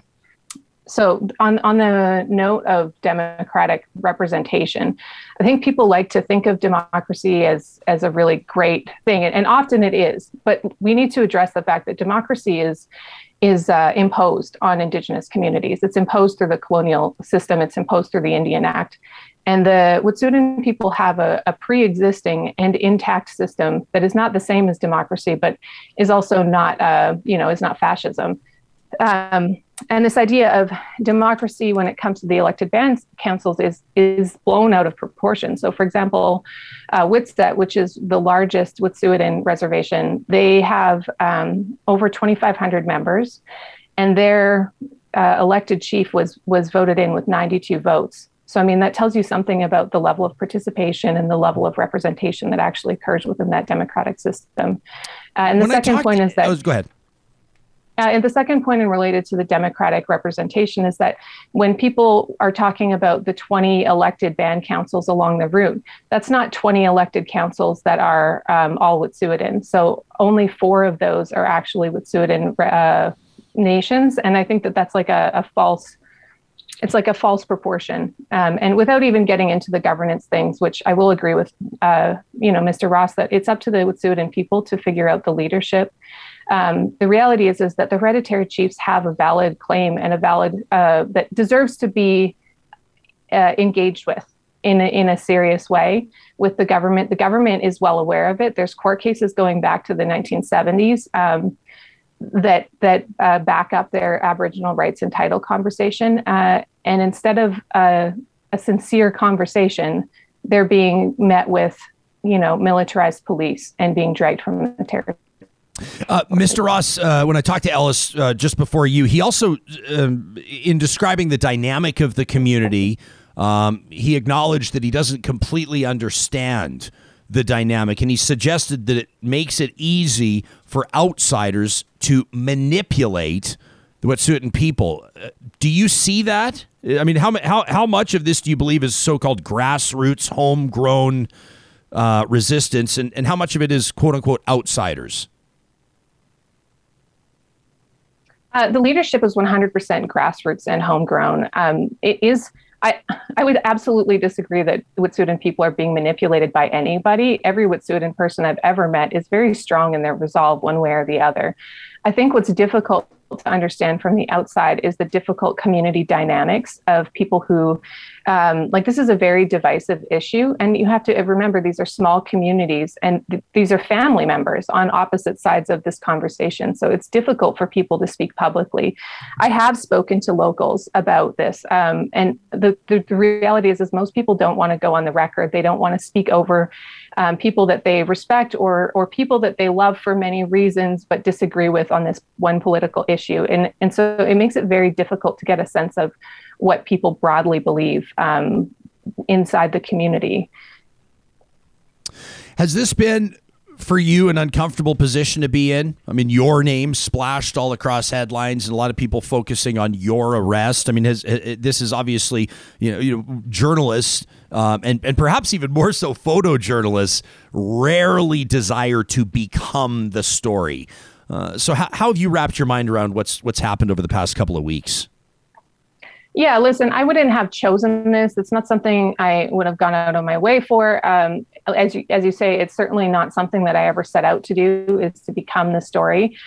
so on on the note of democratic representation i think people like to think of democracy as as a really great thing and, and often it is but we need to address the fact that democracy is is uh, imposed on indigenous communities it's imposed through the colonial system it's imposed through the indian act and the Wet'suwet'en people have a, a pre-existing and intact system that is not the same as democracy, but is also not, uh, you know, is not fascism. Um, and this idea of democracy when it comes to the elected band councils is is blown out of proportion. So, for example, uh, Witset, which is the largest Wet'suwet'en reservation, they have um, over 2,500 members, and their uh, elected chief was was voted in with 92 votes. So, I mean, that tells you something about the level of participation and the level of representation that actually occurs within that democratic system. Uh, and the when second point is that. Oh, go ahead. Uh, and the second point and related to the democratic representation is that when people are talking about the 20 elected band councils along the route, that's not 20 elected councils that are um, all Wet'suwet'en. So only four of those are actually Wet'suwet'en uh, nations. And I think that that's like a, a false it's like a false proportion. Um, and without even getting into the governance things, which I will agree with, uh, you know, Mr. Ross, that it's up to the Wet'suwet'en people to figure out the leadership um, the reality is is that the hereditary chiefs have a valid claim and a valid uh, that deserves to be uh, engaged with in a, in a serious way with the government. The government is well aware of it. There's court cases going back to the 1970s um, that that uh, back up their Aboriginal rights and title conversation. Uh, and instead of a sincere conversation, they're being met with you know militarized police and being dragged from the territory uh, Mr. Ross, uh, when I talked to Ellis uh, just before you, he also, um, in describing the dynamic of the community, um, he acknowledged that he doesn't completely understand the dynamic, and he suggested that it makes it easy for outsiders to manipulate the Wet'suwet'en people. Uh, do you see that? I mean, how how how much of this do you believe is so-called grassroots, homegrown uh, resistance, and, and how much of it is quote unquote outsiders? Uh, the leadership is 100% grassroots and homegrown. Um, it is. I, I would absolutely disagree that Wet'suwet'en people are being manipulated by anybody. Every Wet'suwet'en person I've ever met is very strong in their resolve, one way or the other. I think what's difficult to understand from the outside is the difficult community dynamics of people who um, like this is a very divisive issue and you have to remember these are small communities and th- these are family members on opposite sides of this conversation so it's difficult for people to speak publicly. I have spoken to locals about this um, and the, the, the reality is is most people don't want to go on the record. They don't want to speak over um, people that they respect or or people that they love for many reasons but disagree with on this one political issue and and so it makes it very difficult to get a sense of what people broadly believe um, inside the community has this been for you an uncomfortable position to be in? I mean, your name splashed all across headlines, and a lot of people focusing on your arrest. I mean, has, this is obviously you know you know journalists um, and and perhaps even more so photojournalists rarely desire to become the story. Uh, so how, how have you wrapped your mind around what's what's happened over the past couple of weeks? Yeah, listen, I wouldn't have chosen this. It's not something I would have gone out of my way for. Um, as you as you say, it's certainly not something that I ever set out to do. Is to become the story.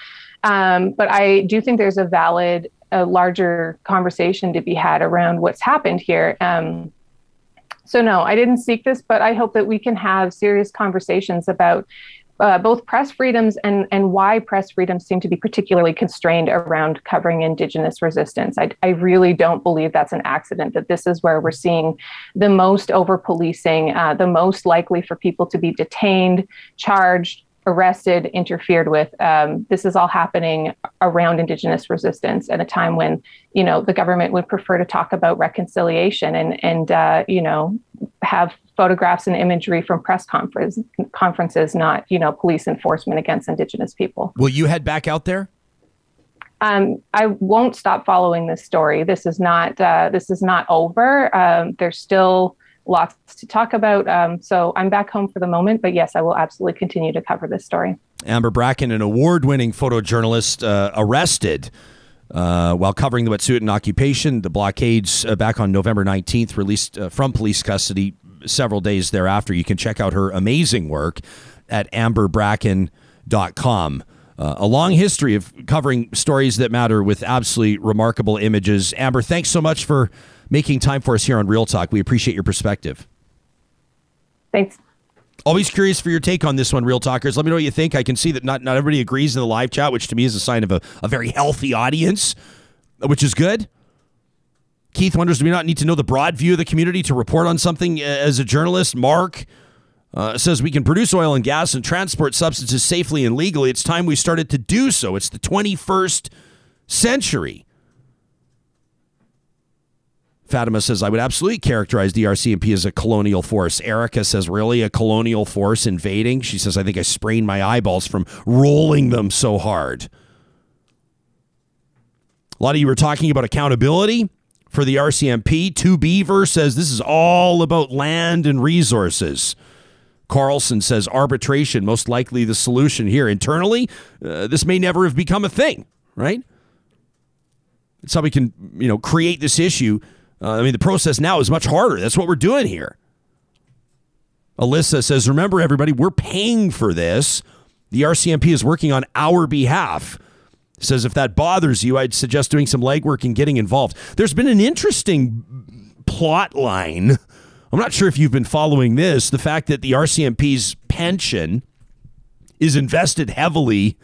Um, but I do think there's a valid, a larger conversation to be had around what's happened here. Um, so no, I didn't seek this, but I hope that we can have serious conversations about uh, both press freedoms and, and why press freedoms seem to be particularly constrained around covering Indigenous resistance. I, I really don't believe that's an accident, that this is where we're seeing the most over policing, uh, the most likely for people to be detained, charged, arrested, interfered with. Um, this is all happening around Indigenous resistance at a time when, you know, the government would prefer to talk about reconciliation and, and uh, you know, have photographs and imagery from press conference, conferences, not, you know, police enforcement against Indigenous people. Will you head back out there? Um, I won't stop following this story. This is not uh, this is not over. Um, there's still lots to talk about. Um, so I'm back home for the moment, but yes, I will absolutely continue to cover this story. Amber Bracken, an award winning photojournalist, uh, arrested. Uh, while covering the Wet'suwet'en occupation, the blockades uh, back on November 19th, released uh, from police custody several days thereafter. You can check out her amazing work at amberbracken.com. Uh, a long history of covering stories that matter with absolutely remarkable images. Amber, thanks so much for making time for us here on Real Talk. We appreciate your perspective. Thanks. Always curious for your take on this one, Real Talkers. Let me know what you think. I can see that not, not everybody agrees in the live chat, which to me is a sign of a, a very healthy audience, which is good. Keith wonders, do we not need to know the broad view of the community to report on something uh, as a journalist? Mark uh, says we can produce oil and gas and transport substances safely and legally. It's time we started to do so. It's the 21st century. Fatima says, I would absolutely characterize the RCMP as a colonial force. Erica says, really? A colonial force invading? She says, I think I sprained my eyeballs from rolling them so hard. A lot of you were talking about accountability for the RCMP. 2Beaver says, this is all about land and resources. Carlson says, arbitration, most likely the solution here. Internally, uh, this may never have become a thing, right? It's how we can, you know, create this issue uh, I mean, the process now is much harder. That's what we're doing here. Alyssa says, Remember, everybody, we're paying for this. The RCMP is working on our behalf. Says, if that bothers you, I'd suggest doing some legwork and getting involved. There's been an interesting plot line. I'm not sure if you've been following this. The fact that the RCMP's pension is invested heavily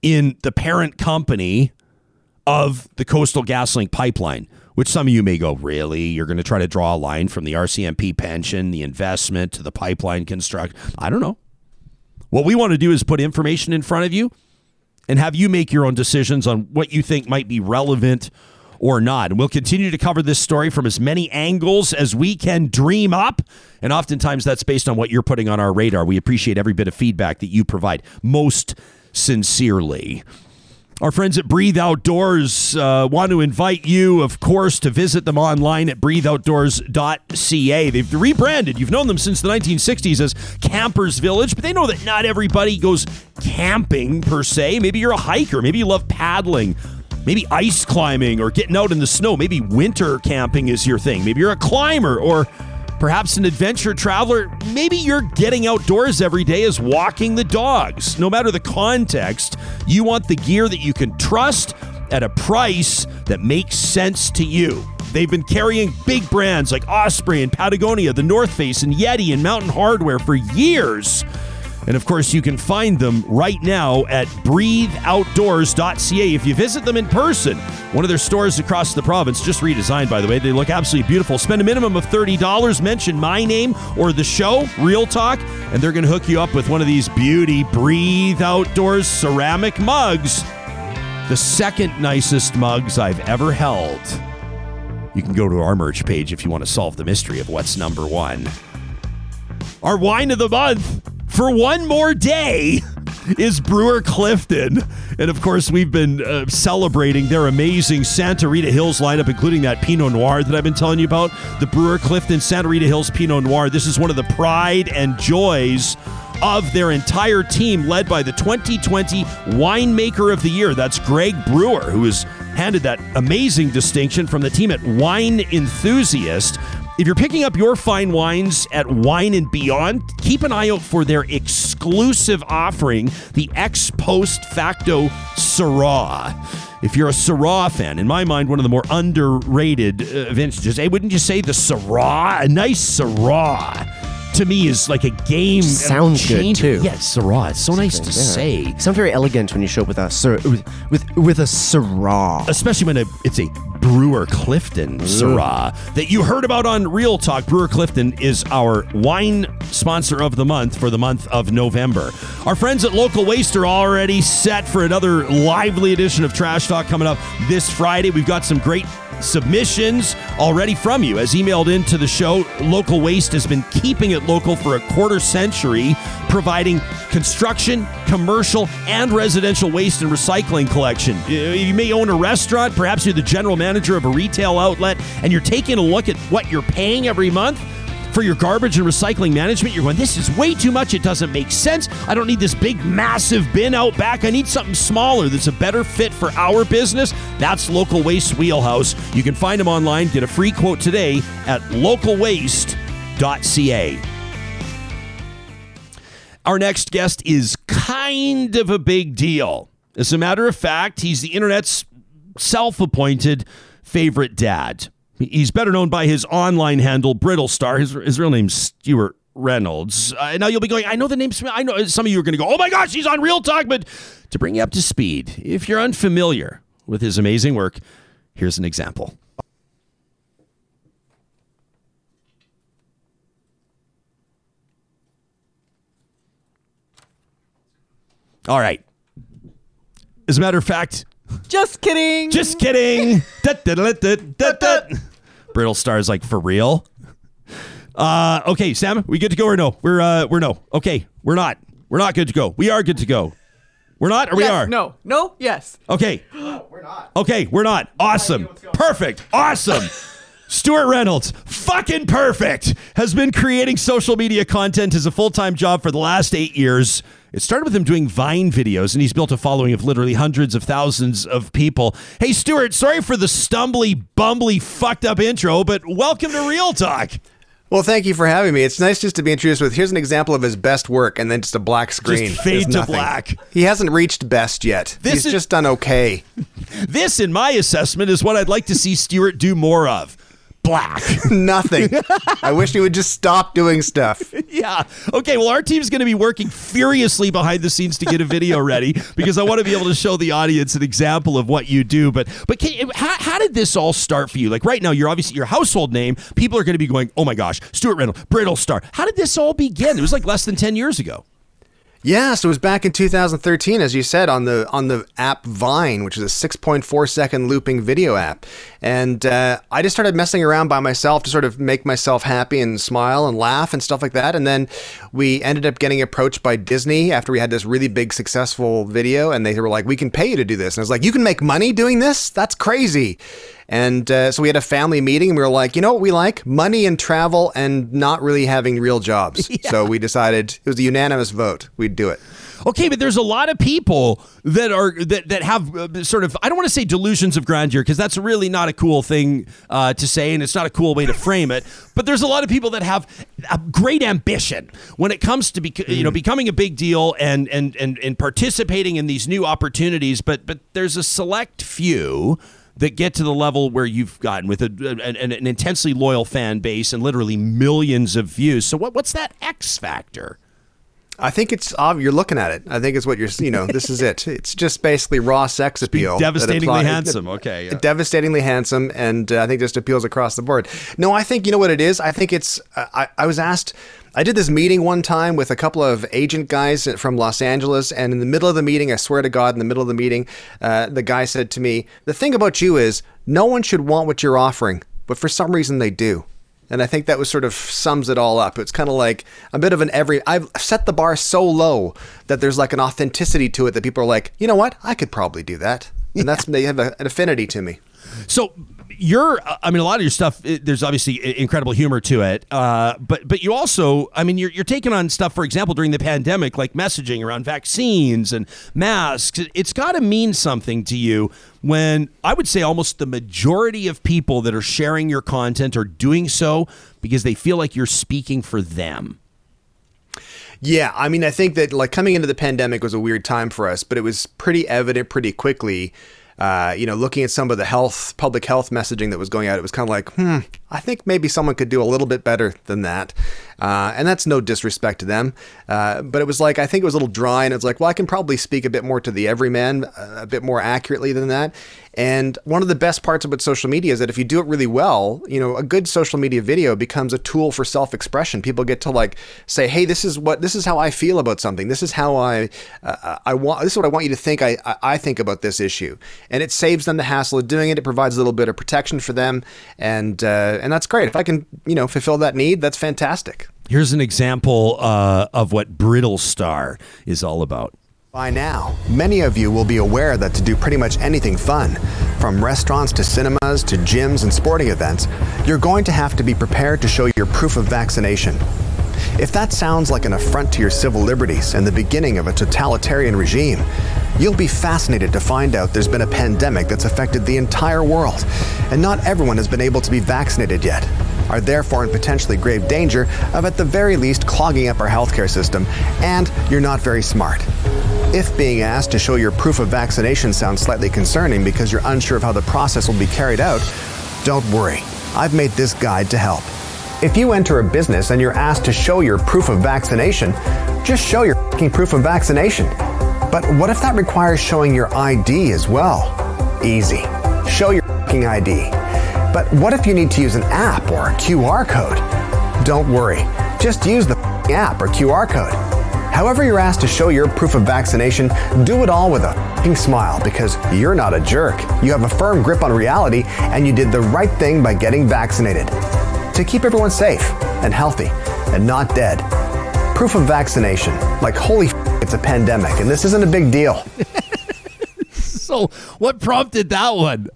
in the parent company of the Coastal GasLink pipeline which some of you may go, really? You're going to try to draw a line from the RCMP pension, the investment to the pipeline construct. I don't know. What we want to do is put information in front of you and have you make your own decisions on what you think might be relevant or not. And we'll continue to cover this story from as many angles as we can dream up. And oftentimes that's based on what you're putting on our radar. We appreciate every bit of feedback that you provide most sincerely. Our friends at Breathe Outdoors uh, want to invite you, of course, to visit them online at breatheoutdoors.ca. They've rebranded. You've known them since the 1960s as Campers Village, but they know that not everybody goes camping per se. Maybe you're a hiker, maybe you love paddling. Maybe ice climbing or getting out in the snow. Maybe winter camping is your thing. Maybe you're a climber or Perhaps an adventure traveler, maybe you're getting outdoors every day as walking the dogs. No matter the context, you want the gear that you can trust at a price that makes sense to you. They've been carrying big brands like Osprey and Patagonia, the North Face and Yeti and Mountain Hardwear for years. And of course, you can find them right now at breatheoutdoors.ca. If you visit them in person, one of their stores across the province, just redesigned, by the way, they look absolutely beautiful. Spend a minimum of $30, mention my name or the show, Real Talk, and they're going to hook you up with one of these beauty Breathe Outdoors ceramic mugs. The second nicest mugs I've ever held. You can go to our merch page if you want to solve the mystery of what's number one. Our wine of the month for one more day is Brewer Clifton. And of course, we've been uh, celebrating their amazing Santa Rita Hills lineup, including that Pinot Noir that I've been telling you about. The Brewer Clifton Santa Rita Hills Pinot Noir. This is one of the pride and joys of their entire team, led by the 2020 Winemaker of the Year. That's Greg Brewer, who was handed that amazing distinction from the team at Wine Enthusiast. If you're picking up your fine wines at Wine and Beyond, keep an eye out for their exclusive offering, the Ex Post Facto Syrah. If you're a Syrah fan, in my mind, one of the more underrated uh, vintages. Hey, wouldn't you say the Syrah? A nice Syrah to me is like a game Sounds good, changer. too. Yeah, Syrah. It's so nice to say. Sound very elegant when you show up with a sir with with, with a Syrah. especially when it- it's a Brewer Clifton Syrah that you heard about on Real Talk. Brewer Clifton is our wine sponsor of the month for the month of November. Our friends at Local Waste are already set for another lively edition of Trash Talk coming up this Friday. We've got some great submissions already from you as emailed into the show. Local Waste has been keeping it local for a quarter century, providing construction, commercial, and residential waste and recycling collection. You may own a restaurant, perhaps you're the general manager of a retail outlet, and you're taking a look at what you're paying every month for your garbage and recycling management, you're going, this is way too much. It doesn't make sense. I don't need this big, massive bin out back. I need something smaller that's a better fit for our business. That's Local Waste Wheelhouse. You can find them online. Get a free quote today at localwaste.ca. Our next guest is kind of a big deal. As a matter of fact, he's the internet's self appointed favorite dad. He's better known by his online handle, Brittlestar. His, his real name's Stewart Reynolds. Uh, now you'll be going, I know the name. I know some of you are going to go, oh my gosh, he's on Real Talk. But to bring you up to speed, if you're unfamiliar with his amazing work, here's an example. All right. As a matter of fact, Just kidding. just kidding. Da, da, da. Brittlestar's like for real. Uh, okay, Sam, we good to go or no? We're uh, we're no. Okay, we're not. We're not good to go. We are good to go. We're not, or we Yes, are. No. No. Yes. Okay. we're not. Okay, we're not. Awesome. Perfect. Awesome. Stewart Reynolds, fucking perfect, has been creating social media content as a full time job for the last eight years. It started with him doing Vine videos, and he's built a following of literally hundreds of thousands of people. Hey, Stewart, sorry for the stumbly, bumbly, fucked up intro, but welcome to Real Talk. Well, thank you for having me. It's nice just to be introduced with here's an example of his best work and then just a black screen. fade to black. He hasn't reached best yet. This He's is- just done okay. This, in my assessment, is what I'd like to see Stewart do more of black. Nothing. I wish he would just stop doing stuff. Yeah. Okay. Well, our team's going to be working furiously behind the scenes to get a video ready because I want to be able to show the audience an example of what you do. But but can, how, how did this all start for you? Like right now, you're obviously your household name. People are going to be going, oh my gosh, Stewart Reynolds, Brittlestar. How did this all begin? It was like less than ten years ago. Yeah, so it was back in 2013, as you said, on the on the app Vine, which is a 6.4 second looping video app, and uh, I just started messing around by myself to sort of make myself happy and smile and laugh and stuff like that. And then we ended up getting approached by Disney after we had this really big successful video, and they were like, "We can pay you to do this." And I was like, "You can make money doing this? That's crazy!" And uh, so we had a family meeting, and we were like, "You know what we like? Money and travel, and not really having real jobs." So we decided it was a unanimous vote. We'd do it. Okay, but there's a lot of people that are that that have uh, sort of I don't want to say delusions of grandeur because that's really not a cool thing uh, to say and it's not a cool way to frame it. But there's a lot of people that have a great ambition when it comes to bec- you know becoming a big deal and and and and participating in these new opportunities. But but there's a select few that get to the level where you've gotten with a, an, an intensely loyal fan base and literally millions of views. So what what's that X factor? I think it's ob- you're looking at it. I think it's what you're you know this is it. It's just basically raw sex appeal. devastatingly handsome. Okay, yeah. devastatingly handsome, and uh, I think just appeals across the board. No, I think you know what it is. I think it's. Uh, I I was asked. I did this meeting one time with a couple of agent guys from Los Angeles, and in the middle of the meeting, I swear to God, in the middle of the meeting, uh, the guy said to me, "The thing about you is, no one should want what you're offering, but for some reason they do." And I think that was sort of sums it all up. It's kind of like a bit of an every. I've set the bar so low that there's like an authenticity to it that people are like, you know what, I could probably do that, and that's they have a, an affinity to me. So you're, I mean, a lot of your stuff. it- There's obviously incredible humor to it, uh, but but you also, I mean, you're you're taking on stuff, for example, during the pandemic, like messaging around vaccines and masks. It's got to mean something to you when I would say almost the majority of people that are sharing your content are doing so because they feel like you're speaking for them. Yeah, I mean, I think that like coming into the pandemic was a weird time for us, but it was pretty evident pretty quickly. Uh, you know, looking at some of the health, public health messaging that was going out, it was kind of like, hmm, I think maybe someone could do a little bit better than that. Uh, and that's no disrespect to them. Uh, but it was like, I think it was a little dry, and it's like, well, I can probably speak a bit more to the everyman, uh, a bit more accurately than that. And one of the best parts about social media is that if you do it really well, you know, a good social media video becomes a tool for self-expression. People get to like say, "Hey, this is what this is how I feel about something. This is how I uh, I want. This is what I want you to think. I I I think about this issue." And it saves them the hassle of doing it. It provides a little bit of protection for them, and uh, and that's great. If I can, you know, fulfill that need, that's fantastic. Here's an example uh, of what Brittlestar is all about. By now, many of you will be aware that to do pretty much anything fun, from restaurants to cinemas to gyms and sporting events, you're going to have to be prepared to show your proof of vaccination. If that sounds like an affront to your civil liberties and the beginning of a totalitarian regime, you'll be fascinated to find out there's been a pandemic that's affected the entire world, and not everyone has been able to be vaccinated yet, are therefore in potentially grave danger of at the very least clogging up our healthcare system, and you're not very smart. If being asked to show your proof of vaccination sounds slightly concerning because you're unsure of how the process will be carried out, don't worry. I've made this guide to help. If you enter a business and you're asked to show your proof of vaccination, just show your proof of vaccination. But what if that requires showing your ID as well? Easy. Show your ID. But what if you need to use an app or a QR code? Don't worry. Just use the app or QR code. However, you're asked to show your proof of vaccination, do it all with a smile because you're not a jerk. You have a firm grip on reality and you did the right thing by getting vaccinated. To keep everyone safe and healthy and not dead. Proof of vaccination. Like, holy f- it's a pandemic and this isn't a big deal. So, what prompted that one?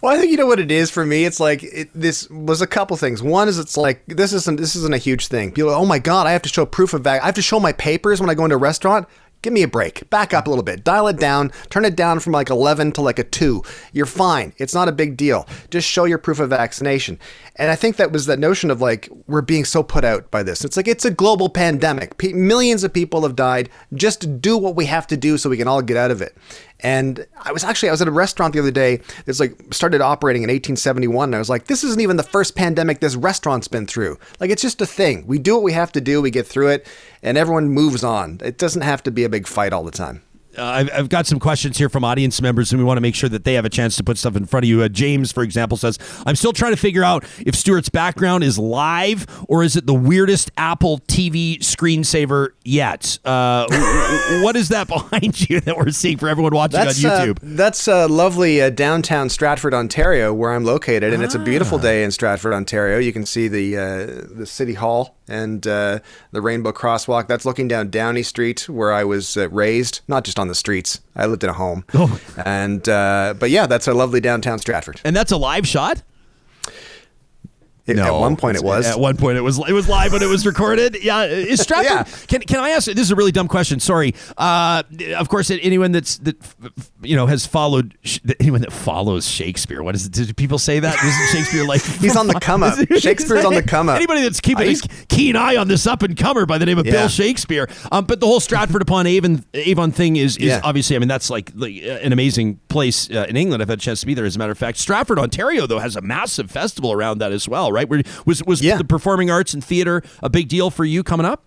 Well, I think you know what it is for me. It's like it, this was a couple things. One is it's like this isn't this isn't a huge thing. People, are, oh my god, I have to show proof of vac. I have to show my papers when I go into a restaurant. Give me a break. Back up a little bit. Dial it down. Turn it down from like 11 to like a 2. You're fine. It's not a big deal. Just show your proof of vaccination. And I think that was that notion of like we're being so put out by this. It's like it's a global pandemic. P- millions of people have died. Just do what we have to do so we can all get out of it. And I was actually I was at a restaurant the other day that's like started operating in 1871 and I was like this isn't even the first pandemic this restaurant's been through. Like it's just a thing. We do what we have to do, we get through it and everyone moves on. It doesn't have to be a big fight all the time. Uh, I've, I've got some questions here from audience members, and we want to make sure that they have a chance to put stuff in front of you. Uh, James, for example, says, I'm still trying to figure out if Stewart's background is live or is it the weirdest Apple TV screensaver yet? Uh, what is that behind you that we're seeing for everyone watching That's on uh, YouTube? that's uh, lovely uh, downtown Stratford, Ontario, where I'm located, and it's a beautiful Ah. day in Stratford, Ontario. You can see the uh, the city hall and uh, the Rainbow Crosswalk. That's looking down Downey Street, where I was uh, raised, not just on the streets. I lived in a home, Oh. and uh, but yeah, that's a lovely downtown Stratford. and that's a live shot? It- at one point, it was. At one point, it was. It was live when it was recorded. Yeah, is Stratford? Yeah. Can Can I ask? This is a really dumb question. Sorry. Uh, of course, anyone that's that you know has followed anyone that follows Shakespeare. What is it? Did people say that? Isn't Shakespeare like He's on the come up. Shakespeare's on the come up. Anybody that's keeping a keen eye on this up and comer by the name of Yeah. Bill Shakespeare. Um, but the whole Stratford upon Avon Avon thing is is Yeah. obviously. I mean, that's like, like uh, an amazing place uh, in England. I've had a chance to be there. As a matter of fact, Stratford, Ontario, though, has a massive festival around that as well. Right? Where, was was Yeah. the performing arts and theater a big deal for you coming up?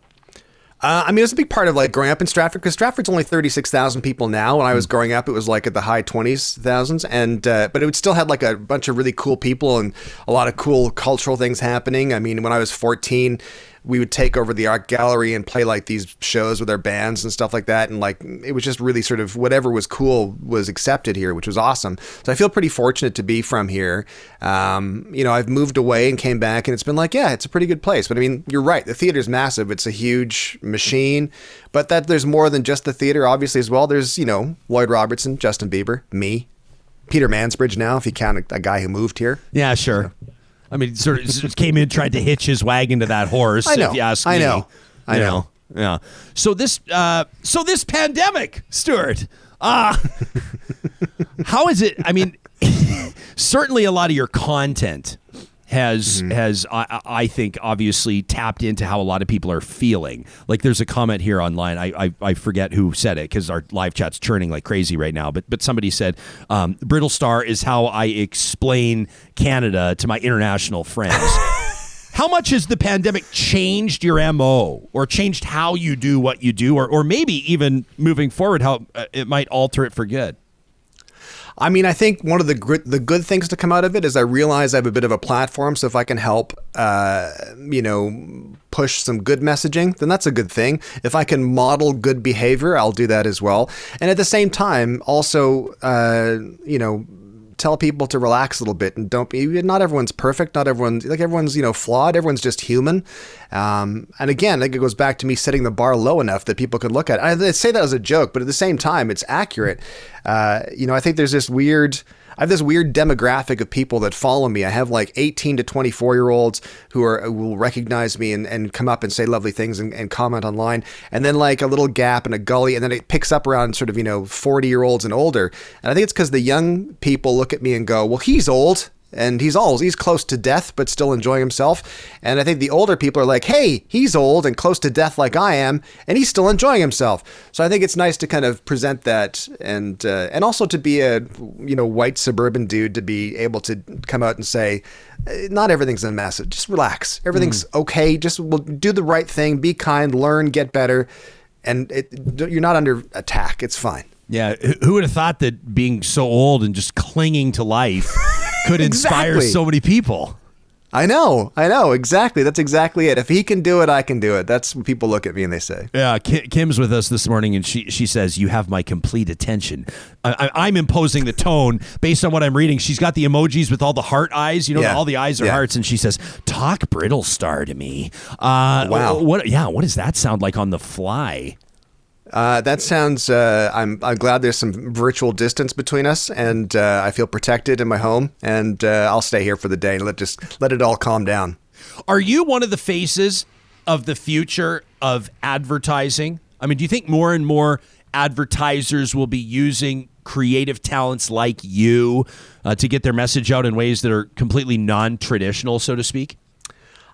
Uh, I mean, it was a big part of like growing up in Stratford because Stratford's only thirty six thousand people now. When I was growing up, it was like at the high twenties thousands, and uh, but it would still had like a bunch of really cool people and a lot of cool cultural things happening. I mean, when I was fourteen, we would take over the art gallery and play like these shows with our bands and stuff like that. And like it was just really sort of whatever was cool was accepted here, which was awesome. So I feel pretty fortunate to be from here. Um, you know, I've moved away and came back, and it's been like, yeah, it's a pretty good place. But I mean, you're right. The theater's massive. It's a huge machine, but that there's more than just the theater, obviously as well. There's you know Lloyd Robertson, Justin Bieber, me, Peter Mansbridge. Now, if you count a, a guy who moved here. Yeah, sure. I mean, sort of came in, tried to hitch his wagon to that horse. I know. If you ask I me. know. I You know. Yeah. So this, uh, so this pandemic, Stewart. Uh, how is it? I mean, certainly a lot of your content has has I, I think obviously tapped into how a lot of people are feeling. Like there's a comment here online. I I, I forget who said it because our live chat's churning like crazy right now. But but somebody said um, Brittlestar is how I explain Canada to my international friends. How much has the pandemic changed your MO or changed how you do what you do or, or maybe even moving forward how uh, it might alter it for good? I mean, I think one of the good, the good things to come out of it is I realize I have a bit of a platform. So if I can help, uh, you know, push some good messaging, then that's a good thing. If I can model good behavior, I'll do that as well. And at the same time, also, uh, you know, tell people to relax a little bit and don't be not everyone's perfect not everyone's like everyone's you know flawed everyone's just human um, and again think it goes back to me setting the bar low enough that people can look at it. I say that as a joke but at the same time it's accurate uh, you know I think there's this weird I have this weird demographic of people that follow me. I have like 18 to 24 year olds who are will recognize me and, and come up and say lovely things and, and comment online. And then like a little gap and a gully, and then it picks up around sort of, you know, 40 year olds and older. And I think it's because the young people look at me and go, well, he's old and he's old. He's close to death, but still enjoying himself. And I think the older people are like, hey, he's old and close to death like I am, and he's still enjoying himself. So I think it's nice to kind of present that, and uh, and also to be a you know white suburban dude to be able to come out and say, "Eh, not everything's a mess. Just relax. Everything's okay. Just we'll do the right thing. Be kind. Learn. Get better. And it, you're not under attack. It's fine. Yeah, who would have thought that being so old and just clinging to life could inspire Exactly. so many people? I know, I know, exactly. That's exactly it. If he can do it, I can do it. That's what people look at me and they say. Yeah, Kim's with us this morning, and she she says you have my complete attention. I, I, I'm imposing the tone based on what I'm reading. She's got the emojis with all the heart eyes. You know, Yeah. all the eyes are Yeah. hearts, and she says, "Talk Brittlestar to me." Uh, Wow. What? Yeah. What does that sound like on the fly? Uh, that sounds. Uh, I'm. I'm glad there's some virtual distance between us, and uh, I feel protected in my home. And uh, I'll stay here for the day and let just let it all calm down. Are you one of the faces of the future of advertising? I mean, do you think more and more advertisers will be using creative talents like you uh, to get their message out in ways that are completely non-traditional, so to speak?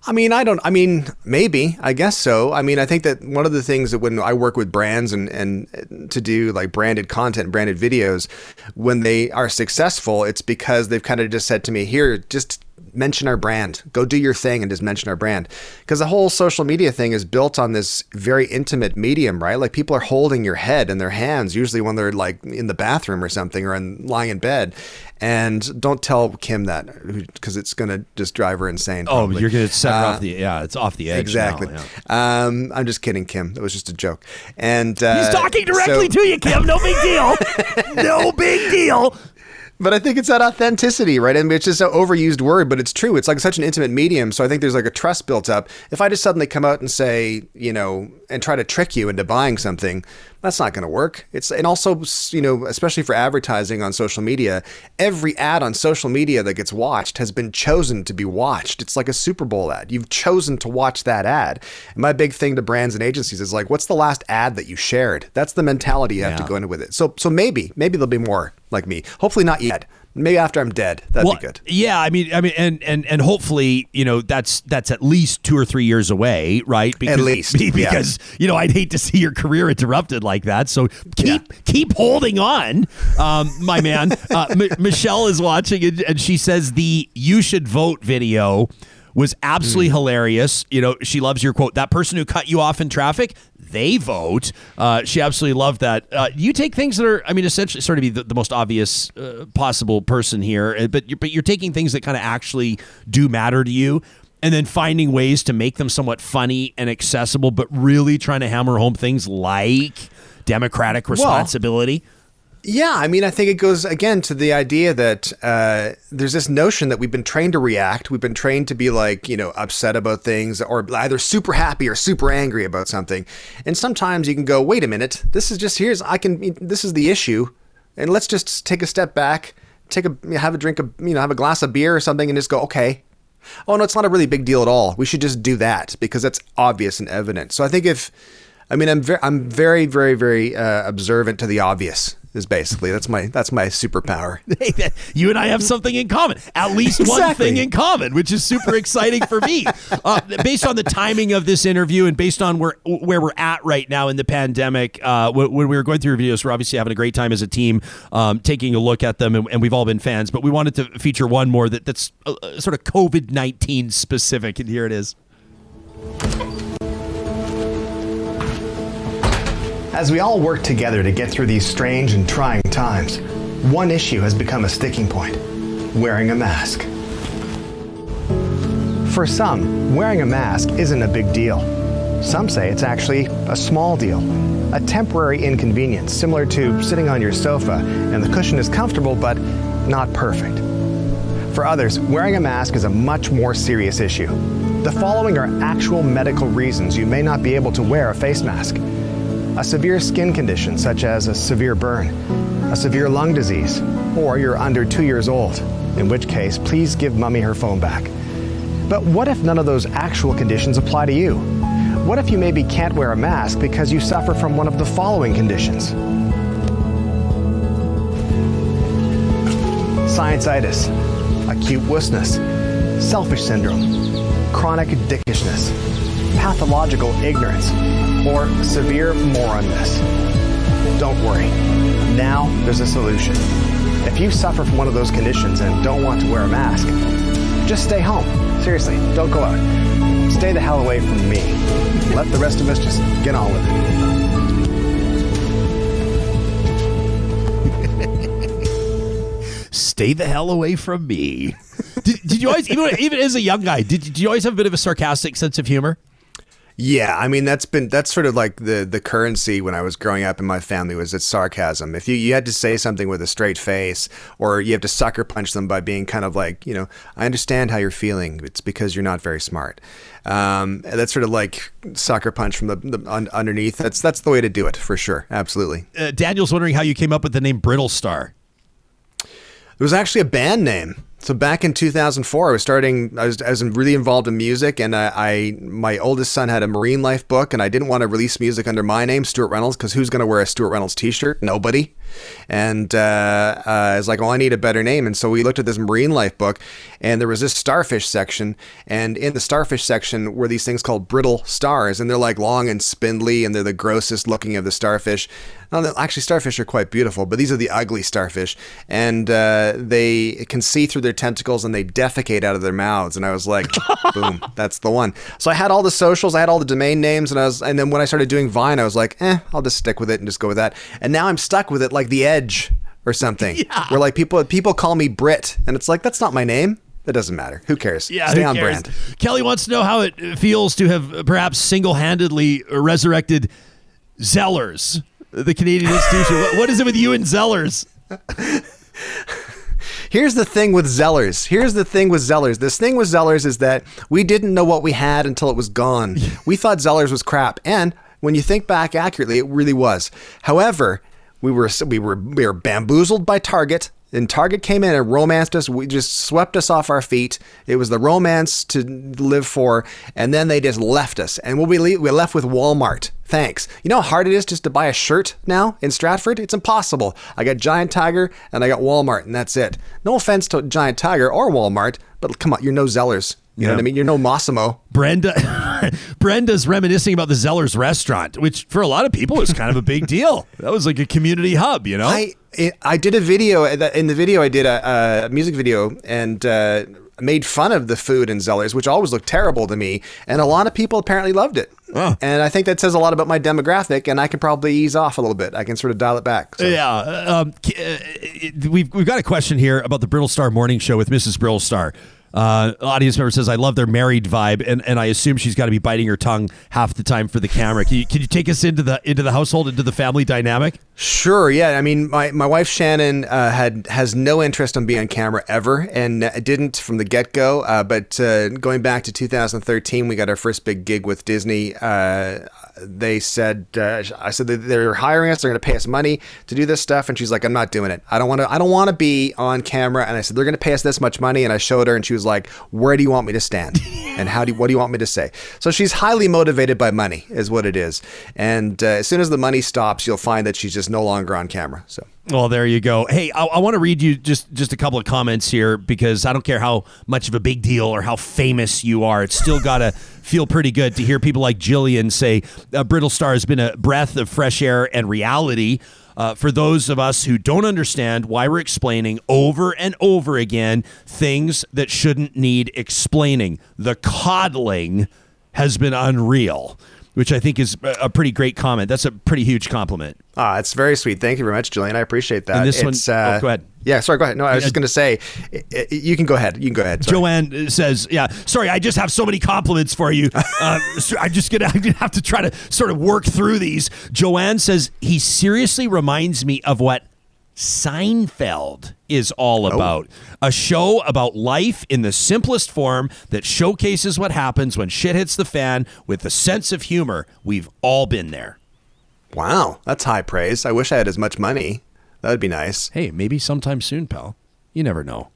I mean, I don't. I mean, maybe. I guess so. I mean, I think that one of the things that when I work with brands and and to do like branded content, branded videos, when they are successful, it's because they've kind of just said to me, "Here, just mention our brand. Go do your thing and just mention our brand." Because the whole social media thing is built on this very intimate medium, right? Like people are holding your head in their hands, usually when they're like in the bathroom or something or in, lying in bed. And don't tell Kim that because it's going to just drive her insane. Oh, you're going to set her Uh, off the yeah, it's off the edge. Exactly. now, yeah. Um, I'm just kidding, Kim. That was just a joke. And uh, He's talking directly so- to you, Kim. No big deal. no big deal. But I think it's that authenticity, right? I mean, it's just an overused word, but it's true. It's like such an intimate medium. So I think there's like a trust built up. If I just suddenly come out and say, you know, and try to trick you into buying something, that's not going to work. It's and also, you know, especially for advertising on social media, every ad on social media that gets watched has been chosen to be watched. It's like a Super Bowl ad. You've chosen to watch that ad. And my big thing to brands and agencies is like, what's the last ad that you shared? That's the mentality you have to go into with it. So, so maybe, maybe there'll be more like me. Hopefully not yet. Maybe after I'm dead. That'd well, be good. Yeah, I mean, I mean, and and and hopefully, you know, that's that's at least two or three years away, right? Because, least, yeah. because you know, I'd hate to see your career interrupted like that. So keep keep holding on, um, my man. Uh, M- Michelle is watching, and, and she says the "You should vote" video was absolutely Hmm. hilarious. You know, she loves your quote. That person who cut you off in traffic, they vote. Uh, she absolutely loved that. Uh, you take things that are, I mean, essentially, sort of be the, the most obvious uh, possible person here, uh, but you're, but you're taking things that kind of actually do matter to you. and then finding ways to make them somewhat funny and accessible, but really trying to hammer home things like democratic responsibility. Yeah, I mean, I think it goes again to the idea that uh, there's this notion that we've been trained to react. We've been trained to be like, you know, upset about things or either super happy or super angry about something. And sometimes you can go, wait a minute, this is just here's I can this is the issue, and let's just take a step back, take a have a drink of you know have a glass of beer or something, and just go, okay. Oh no, it's not a really big deal at all. We should just do that because that's obvious and evident. So I think if I mean, I'm very, I'm very, very, very uh, observant to the obvious. Is basically that's my that's my superpower. You and I have something in common. At least one thing in common, which is super exciting for me. Uh, based on the timing of this interview and based on where where we're at right now in the pandemic, uh, when, we were going through videos, we're obviously having a great time as a team, um, taking a look at them, and, and we've all been fans. But we wanted to feature one more that that's uh, sort of COVID nineteen specific, and here it is. As we all work together to get through these strange and trying times, one issue has become a sticking point wearing a mask. For some, wearing a mask isn't a big deal. Some say it's actually a small deal, a temporary inconvenience, similar to sitting on your sofa and the cushion is comfortable but not perfect. For others, wearing a mask is a much more serious issue. The following are actual medical reasons you may not be able to wear a face mask a severe skin condition such as a severe burn, a severe lung disease, or you're under two years old, in which case, please give mummy her phone back. But what if none of those actual conditions apply to you? What if you maybe can't wear a mask because you suffer from one of the following conditions? Scientitis, acute wussness, selfish syndrome, chronic dickishness, pathological ignorance, or severe moronness. Don't worry. Now there's a solution. If you suffer from one of those conditions and don't want to wear a mask, just stay home. Seriously, don't go out. Stay the hell away from me. Let the rest of us just get on with it. Stay the hell away from me. did, did you always, even even as a young guy, did, did you always have a bit of a sarcastic sense of humor? Yeah, I mean that's been that's sort of like the the currency when I was growing up in my family was it's sarcasm. If you you had to say something with a straight face, or you have to sucker punch them by being kind of like you know I understand how you're feeling. It's because you're not very smart. Um, that's sort of like sucker punch from the, the un, underneath. That's that's the way to do it for sure. Absolutely. Uh, Daniel's wondering how you came up with the name Brittlestar. It was actually a band name. So back in 2004, I was starting. I was, I was really involved in music, and I, I my oldest son had a marine life book, and I didn't want to release music under my name, Stewart Reynolds, because who's going to wear a Stewart Reynolds T-shirt? Nobody. And uh, uh, I was like, well, I need a better name, and so we looked at this marine life book, and there was this starfish section, and in the starfish section were these things called brittle stars, and they're like long and spindly, and they're the grossest looking of the starfish. Now, actually, starfish are quite beautiful, but these are the ugly starfish, and uh, they can see through their tentacles and they defecate out of their mouths. And I was like, boom, that's the one. So I had all the socials, I had all the domain names, and I was, and then when I started doing Vine, I was like, eh, I'll just stick with it and just go with that. And now I'm stuck with it like the Edge or something, yeah. where like people people call me Brit, and it's like that's not my name. That doesn't matter. Who cares? Yeah, Stay on cares? brand. Kelly wants to know how it feels to have perhaps single-handedly resurrected Zellers, the Canadian institution. What, what is it with you and Zellers? Here's the thing with Zellers. Here's the thing with Zellers. This thing with Zellers is that we didn't know what we had until it was gone. we thought Zellers was crap, and when you think back accurately, it really was. However, we were we were we were bamboozled by Target. And Target came in and romanced us. We just swept us off our feet. It was the romance to live for, and then they just left us. And we'll be we're left with Walmart. Thanks. You know how hard it is just to buy a shirt now in Stratford? It's impossible. I got Giant Tiger and I got Walmart, and that's it. No offense to Giant Tiger or Walmart, but come on, you're no Zellers. You know what I mean? You're no Massimo. Brenda, Brenda's reminiscing about the Zellers restaurant, which for a lot of people was kind of a big deal. That was like a community hub, you know. I it, I did a video in the video. I did a, a music video and uh, made fun of the food in Zellers, which always looked terrible to me, and a lot of people apparently loved it. Oh. And I think that says a lot about my demographic, and I can probably ease off a little bit. I can sort of dial it back. So. Yeah, uh, um, uh, we've we've got a question here about the Brittlestar Morning Show with Mrs. Brittlestar. Uh, audience member says, "I love their married vibe," and, and I assume she's got to be biting her tongue half the time for the camera. Can you, can you take us into the into the household, into the family dynamic? Sure. Yeah. I mean, my, my wife Shannon uh, had has no interest in being on camera ever, and uh, didn't from the get go. Uh, but uh, going back to 2013, we got our first big gig with Disney. They said, uh, I said they're hiring us. They're going to pay us money to do this stuff, and she's like, I'm not doing it. I don't want to. I don't want to be on camera. And I said, they're going to pay us this much money, and I showed her, and she was like, Where do you want me to stand? And how do you, what do you want me to say? So she's highly motivated by money, is what it is. And uh, as soon as the money stops, you'll find that she's just no longer on camera. So. Well, there you go. Hey, I, I want to read you just just a couple of comments here because I don't care how much of a big deal or how famous you are, it's still got to feel pretty good to hear people like Jillian say uh, Brittlestar has been a breath of fresh air and reality. Uh, for those of us who don't understand why we're explaining over and over again things that shouldn't need explaining, the coddling has been unreal, which I think is a pretty great comment. That's a pretty huge compliment. Ah, it's very sweet. Thank you very much, Julian. I appreciate that. And this one- It's, oh, go ahead. Yeah, sorry, go ahead. No, I was just going to say, you can go ahead. You can go ahead. Sorry. Joanne says, "Yeah, sorry, I just have so many compliments for you. Uh, so I'm just gonna have to try to sort of work through these." Joanne says he seriously reminds me of what Seinfeld is all oh. about. A show about life in the simplest form that showcases what happens when shit hits the fan with a sense of humor. We've all been there. Wow, that's high praise. I wish I had as much money. That would be nice. Hey, maybe sometime soon, pal. You never know.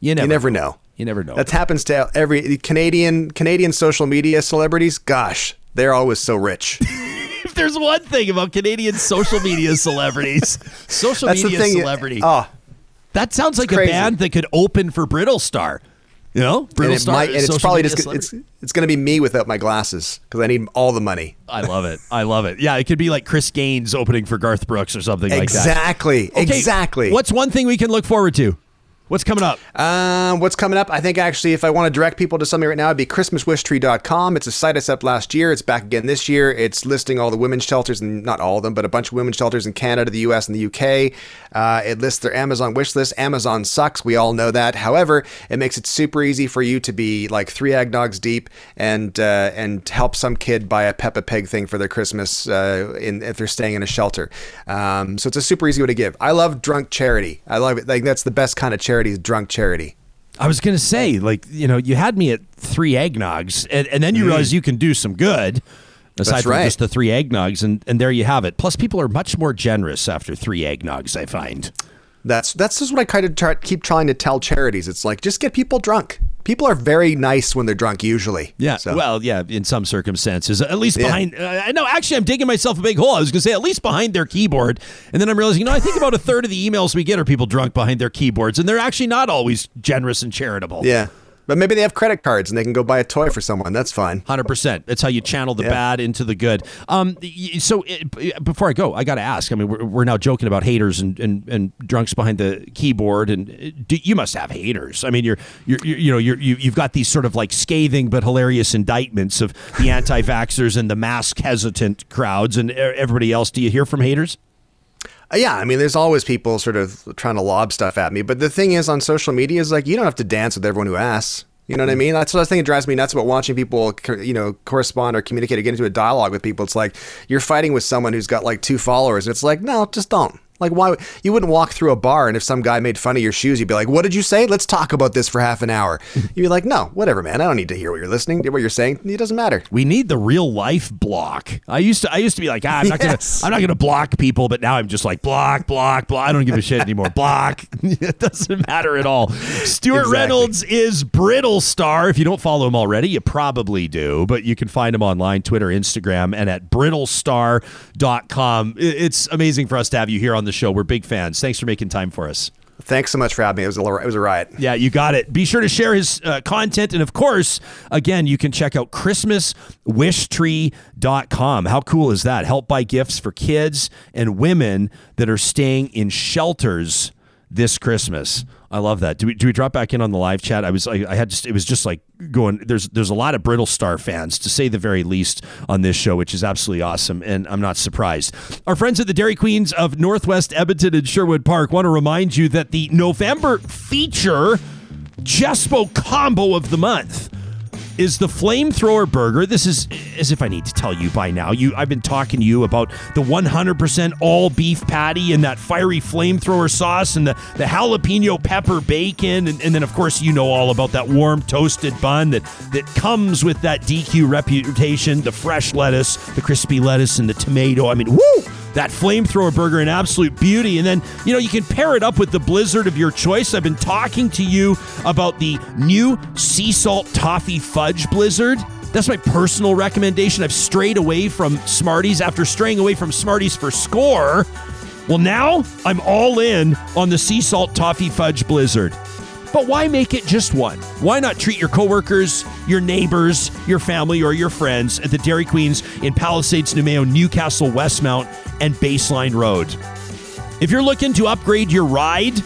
You never, you never know. You never know. That happens to every Canadian Canadian social media celebrities. Gosh, they're always so rich. if there's one thing about Canadian social media celebrities, social That's the media thing. celebrity. Oh, that sounds like a band that could open for Brittlestar. You know, and, Brittle it Star. might, and it's probably just it's celebrity. it's going to be me without my glasses because I need all the money. I love it. I love it. Yeah, it could be like Chris Gaines opening for Garth Brooks or something like that. Exactly. Okay, Exactly. What's one thing we can look forward to? What's coming up? Um, what's coming up? I think actually, if I want to direct people to something right now, it'd be ChristmasWishTree.com. It's a site I set up last year. It's back again this year. It's listing all the women's shelters, and not all of them, but a bunch of women's shelters in Canada, the US, and the UK. Uh, it lists their Amazon wish list. Amazon sucks. We all know that. However, it makes it super easy for you to be like three eggnogs deep and uh, and help some kid buy a Peppa Pig thing for their Christmas uh, in, if they're staying in a shelter. Um, so it's a super easy way to give. I love drunk charity. I love it. Like that's the best kind of charity is drunk charity. I was gonna say, like, you know, you had me at three eggnogs, and, and then you realize you can do some good. Aside Mm. That's from right. just the three eggnogs, and, and there you have it. Plus, people are much more generous after three eggnogs. I find. That's that's just what I kind of try, keep trying to tell charities. It's like just get people drunk. People are very nice when they're drunk usually. Yeah. So, Well, yeah, in some circumstances, at least Yeah. behind. Uh, no, actually, I'm digging myself a big hole. I was going to say at least behind their keyboard, and then I'm realizing, you know, I think about a third of the emails we get are people drunk behind their keyboards, and they're actually not always generous and charitable. yeah. But maybe they have credit cards and they can go buy a toy for someone. That's fine. Hundred percent. That's how you channel the Yeah. bad into the good. Um, so it, before I go, I got to ask. I mean, we're, we're now joking about haters and, and, and drunks behind the keyboard, and uh, do, you must have haters. I mean, you're you're, you're you know you're, you you've got these sort of like scathing but hilarious indictments of the anti-vaxxers and the mask hesitant crowds and everybody else. Do you hear from haters? Yeah, I mean, there's always people sort of trying to lob stuff at me. But the thing is, on social media, is like you don't have to dance with everyone who asks. You know what I mm-hmm. mean? That's what I think drives me nuts about watching people, you know, correspond or communicate or get into a dialogue with people. It's like you're fighting with someone who's got like two followers, and it's like, no, just don't. Like, why you wouldn't walk through a bar and if some guy made fun of your shoes, you'd be like, "What did you say? Let's talk about this for half an hour." You'd be like, "No, whatever, man. I don't need to hear what you're listening, what you're saying. It doesn't matter." We need the real life block. I used to I used to be like, ah, I'm not Yes. gonna I'm not gonna block people, but now I'm just like block, block, block. I don't give a shit anymore. block. it doesn't matter at all. Stewart Exactly. Reynolds is Brittlestar. If you don't follow him already, you probably do, but you can find him online, Twitter, Instagram, and at brittlestar.com. It's amazing for us to have you here on the show. We're big fans. Thanks for making time for us. Thanks so much for having me. It was a, it was a riot. Yeah, you got it. Be sure to share his uh, content. And of course, again, you can check out ChristmasWishTree.com. How cool is that? Help buy gifts for kids and women that are staying in shelters this Christmas. I love that. Do we, do we drop back in on the live chat? I was I, I had just it was just like going. There's there's a lot of Brittlestar fans to say the very least on this show, which is absolutely awesome, and I'm not surprised. Our friends at the Dairy Queens of Northwest Edmonton and Sherwood Park want to remind you that the November feature Jespo combo of the month is the flamethrower burger. This is as if I need to tell you by now. You I've been talking to you about the 100% all beef patty and that fiery flamethrower sauce and the, the jalapeno pepper bacon and, and then of course you know all about that warm toasted bun that that comes with that DQ reputation, the fresh lettuce, the crispy lettuce and the tomato. I mean, woo! That flamethrower burger an absolute beauty. And then, you know, you can pair it up with the blizzard of your choice. I've been talking to you about the new sea salt toffee fudge blizzard. That's my personal recommendation. I've strayed away from Smarties after straying away from Smarties for score. Well, now I'm all in on the sea salt toffee fudge blizzard. But why make it just one? Why not treat your coworkers, your neighbors, your family, or your friends at the Dairy Queens in Palisades, Namao, Newcastle, Westmount, and Baseline Road? If you're looking to upgrade your ride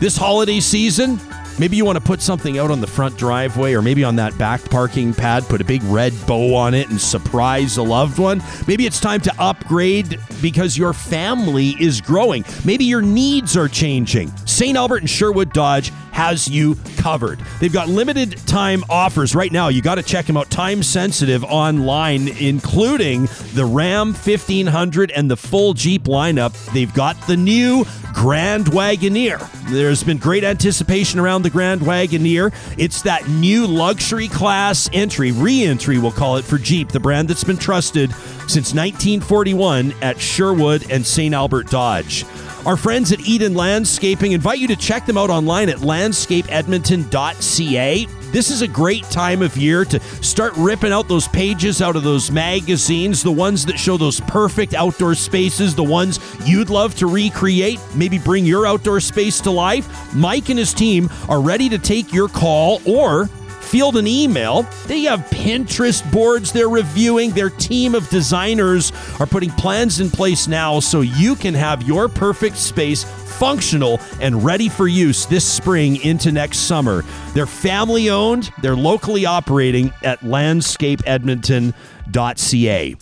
this holiday season, Maybe you want to put something out on the front driveway or maybe on that back parking pad, put a big red bow on it and surprise a loved one. Maybe it's time to upgrade because your family is growing. Maybe your needs are changing. St. Albert and Sherwood Dodge has you covered. They've got limited time offers right now. You got to check them out time sensitive online, including the Ram 1500 and the full Jeep lineup. They've got the new Grand Wagoneer. There's been great anticipation around the Grand Wagoneer. It's that new luxury class entry, re entry, we'll call it, for Jeep, the brand that's been trusted since 1941 at Sherwood and St. Albert Dodge. Our friends at Eden Landscaping invite you to check them out online at landscapeedmonton.ca. This is a great time of year to start ripping out those pages out of those magazines, the ones that show those perfect outdoor spaces, the ones you'd love to recreate, maybe bring your outdoor space to life. Mike and his team are ready to take your call or field an email. They have Pinterest boards they're reviewing. Their team of designers are putting plans in place now so you can have your perfect space functional and ready for use this spring into next summer. They're family owned, they're locally operating at landscapeedmonton.ca.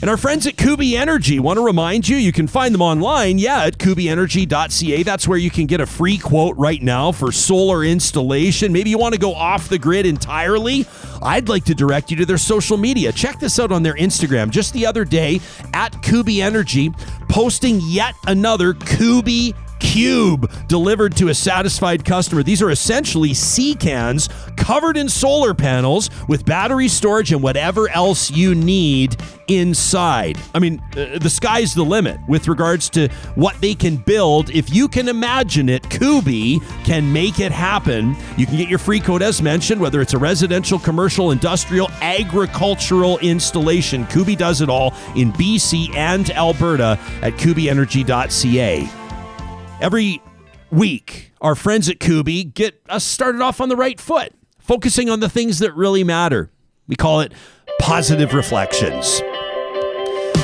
And our friends at Kuby Energy want to remind you you can find them online, yeah, at kubyenergy.ca. That's where you can get a free quote right now for solar installation. Maybe you want to go off the grid entirely. I'd like to direct you to their social media. Check this out on their Instagram. Just the other day at Kuby Energy, posting yet another Kuby Cube delivered to a satisfied customer. These are essentially sea cans covered in solar panels with battery storage and whatever else you need inside. I mean, uh, the sky's the limit with regards to what they can build. If you can imagine it, Kuby can make it happen. You can get your free code as mentioned, whether it's a residential, commercial, industrial, agricultural installation. Kuby does it all in BC and Alberta at kubyenergy.ca. Every week, our friends at Kuby get us started off on the right foot, focusing on the things that really matter. We call it positive reflections.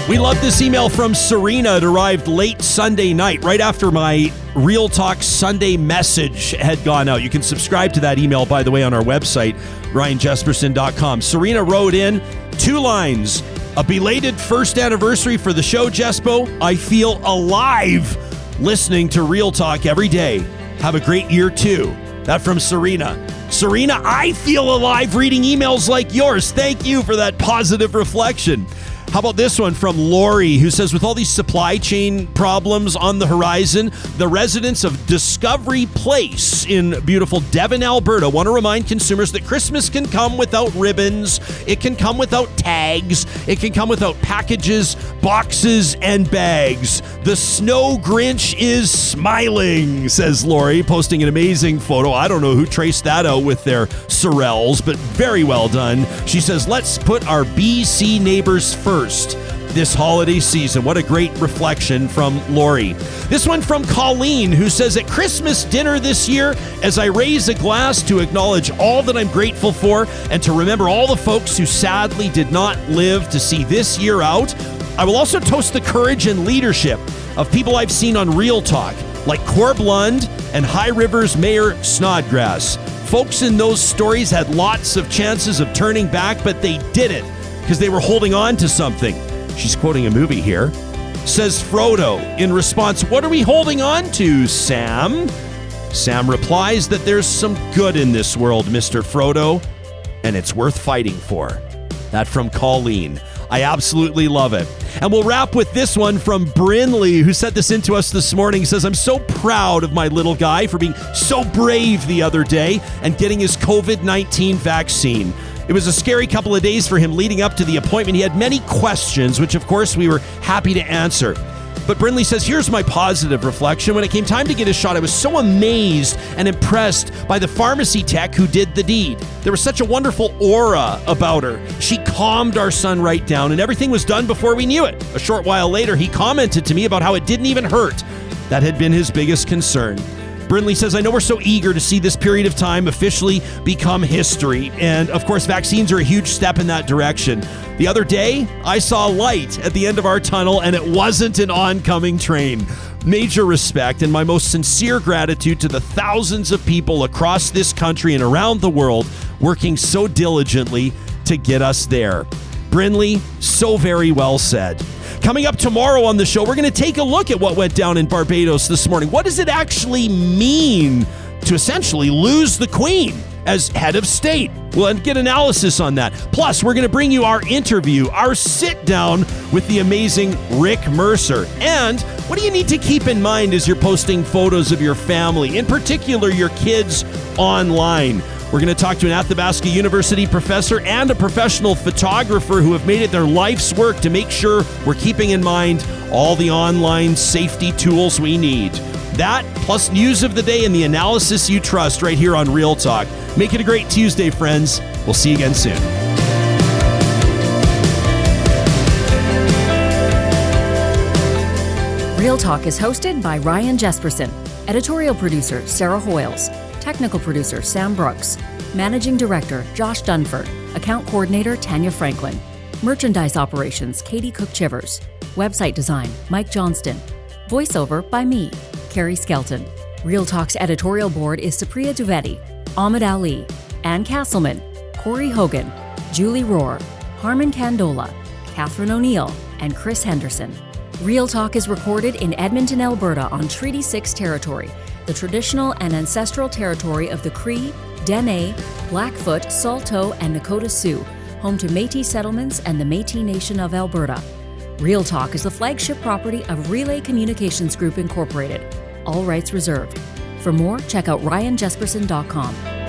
We love this email from Serena. It arrived late Sunday night, right after my Real Talk Sunday message had gone out. You can subscribe to that email, by the way, on our website, ryanjesperson.com. Serena wrote in two lines A belated first anniversary for the show, Jespo. I feel alive listening to Real Talk every day. Have a great year, too. That from Serena. Serena, I feel alive reading emails like yours. Thank you for that positive reflection. How about this one from Lori, who says, with all these supply chain problems on the horizon, the residents of Discovery Place in beautiful Devon, Alberta, want to remind consumers that Christmas can come without ribbons, it can come without tags, it can come without packages, boxes, and bags. The snow Grinch is smiling, says Lori, posting an amazing photo. I don't know who traced that out with their sorels, but very well done. She says, let's put our BC neighbors first this holiday season. What a great reflection from Lori. This one from Colleen, who says, At Christmas dinner this year, as I raise a glass to acknowledge all that I'm grateful for and to remember all the folks who sadly did not live to see this year out, I will also toast the courage and leadership of people I've seen on Real Talk, like Corb Lund and High Rivers Mayor Snodgrass. Folks in those stories had lots of chances of turning back, but they didn't because they were holding on to something. She's quoting a movie here. Says Frodo in response, What are we holding on to, Sam? Sam replies that there's some good in this world, Mr. Frodo, and it's worth fighting for. That from Colleen. I absolutely love it. And we'll wrap with this one from Brinley, who sent this into us this morning. He says, I'm so proud of my little guy for being so brave the other day and getting his COVID 19 vaccine. It was a scary couple of days for him leading up to the appointment. He had many questions, which of course we were happy to answer. But Brinley says, here's my positive reflection. When it came time to get a shot, I was so amazed and impressed by the pharmacy tech who did the deed. There was such a wonderful aura about her. She calmed our son right down, and everything was done before we knew it. A short while later, he commented to me about how it didn't even hurt. That had been his biggest concern. Brinley says, I know we're so eager to see this period of time officially become history. And of course, vaccines are a huge step in that direction. The other day, I saw light at the end of our tunnel, and it wasn't an oncoming train. Major respect and my most sincere gratitude to the thousands of people across this country and around the world working so diligently to get us there. Brinley, so very well said. Coming up tomorrow on the show, we're going to take a look at what went down in Barbados this morning. What does it actually mean to essentially lose the Queen as head of state? We'll get analysis on that. Plus, we're going to bring you our interview, our sit down with the amazing Rick Mercer. And what do you need to keep in mind as you're posting photos of your family, in particular your kids, online? We're going to talk to an Athabasca University professor and a professional photographer who have made it their life's work to make sure we're keeping in mind all the online safety tools we need. That, plus news of the day and the analysis you trust right here on Real Talk. Make it a great Tuesday, friends. We'll see you again soon. Real Talk is hosted by Ryan Jesperson, editorial producer Sarah Hoyles, technical producer Sam Brooks, managing director Josh Dunford, account coordinator Tanya Franklin, merchandise operations Katie Cook Chivers, website design Mike Johnston, voiceover by me, Carrie Skelton. Real Talk's editorial board is Supriya Dwivedi, Ahmed Ali, Ann Castleman, Corey Hogan, Julie Rohr, Harmon Candola, Catherine O'Neill, and Chris Henderson. Real Talk is recorded in Edmonton, Alberta on Treaty 6 territory, the traditional and ancestral territory of the Cree, Dene, Blackfoot, Saulteaux, and Nakota Sioux, home to Metis settlements and the Metis Nation of Alberta. Real Talk is the flagship property of Relay Communications Group Incorporated. All rights reserved. For more, check out ryanjesperson.com.